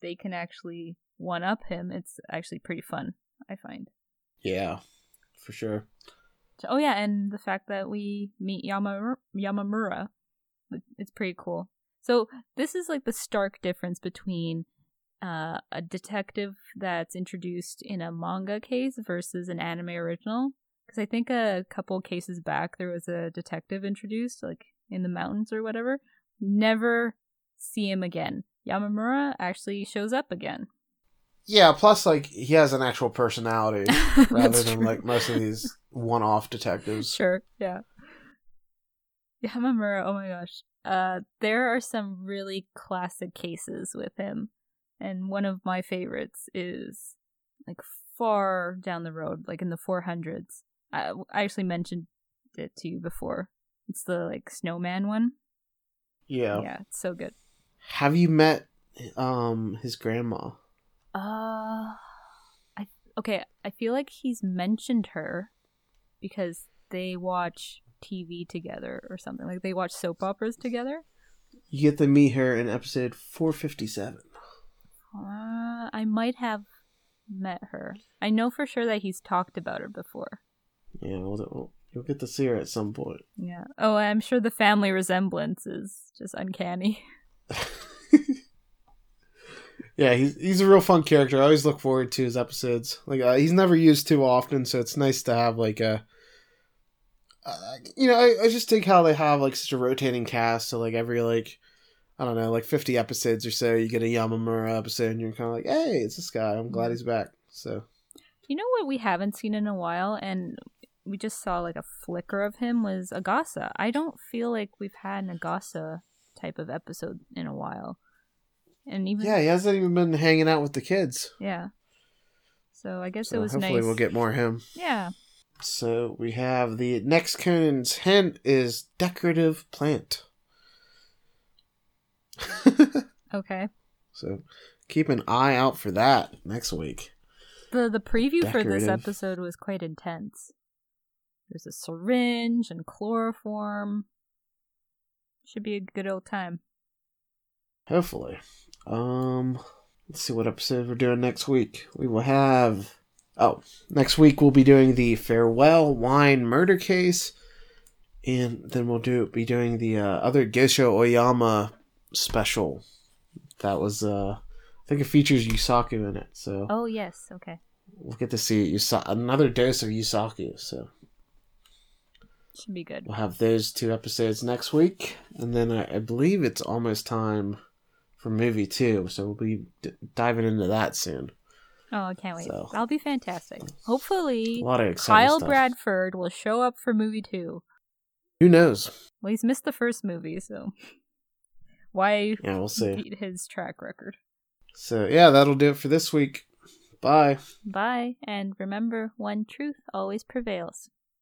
S2: they can actually one up him, it's actually pretty fun. I find.
S1: Yeah, for sure.
S2: Oh yeah, and the fact that we meet Yama Yamamura, it's pretty cool. So this is like the stark difference between uh, a detective that's introduced in a manga case versus an anime original. Because I think a couple cases back there was a detective introduced, like in the mountains or whatever. Never see him again. Yamamura actually shows up again.
S1: Yeah, plus like he has an actual personality rather than true. like most of these one-off detectives.
S2: Sure, yeah. Yamamura, oh my gosh. Uh there are some really classic cases with him. And one of my favorites is like far down the road, like in the 400s. I, I actually mentioned it to you before. It's the like snowman one.
S1: Yeah.
S2: Yeah, it's so good.
S1: Have you met um his grandma?
S2: Uh, I okay. I feel like he's mentioned her because they watch TV together or something. Like they watch soap operas together.
S1: You get to meet her in episode 457.
S2: Uh, I might have met her. I know for sure that he's talked about her before.
S1: Yeah, well, well, you'll get to see her at some point.
S2: Yeah. Oh, I'm sure the family resemblance is just uncanny.
S1: yeah, he's he's a real fun character. I always look forward to his episodes. Like uh, he's never used too often, so it's nice to have like a. Uh, you know, I, I just think how they have like such a rotating cast. So like every like, I don't know, like fifty episodes or so, you get a Yamamura episode, and you're kind of like, hey, it's this guy. I'm glad he's back. So
S2: You know what we haven't seen in a while, and we just saw like a flicker of him was Agasa. I don't feel like we've had an Agasa type of episode in a while, and even
S1: yeah, he hasn't even been hanging out with the kids.
S2: yeah. So I guess
S1: So
S2: it was
S1: hopefully
S2: nice.
S1: we'll get more of him.
S2: yeah.
S1: So we have the next Conan's hint is decorative plant.
S2: Okay.
S1: so keep an eye out for that next week.
S2: The the preview for this episode was quite intense. There's a syringe and chloroform. Should be a good old time.
S1: Hopefully. Um let's see what episode we're doing next week. We will have oh, next week we'll be doing the farewell wine murder case. And then we'll do be doing the uh, other Gosho Aoyama special. That was uh I think it features Yusaku in it, so
S2: Oh yes, okay.
S1: we'll get to see Yusa- another dose of Yusaku. So
S2: Should be good.
S1: we'll have those two episodes next week, and then I, I believe it's almost time for movie two. So we'll be d- diving into that soon.
S2: Oh, I can't wait.
S1: So-
S2: That'll be fantastic. Hopefully,
S1: A lot of
S2: Kyle
S1: stuff.
S2: Bradford will show up for movie two.
S1: Who knows?
S2: Well, he's missed the first movie, so why
S1: Yeah, we'll see.
S2: beat his track record?
S1: So yeah, that'll do it for this week. Bye.
S2: Bye, and remember, one truth always prevails.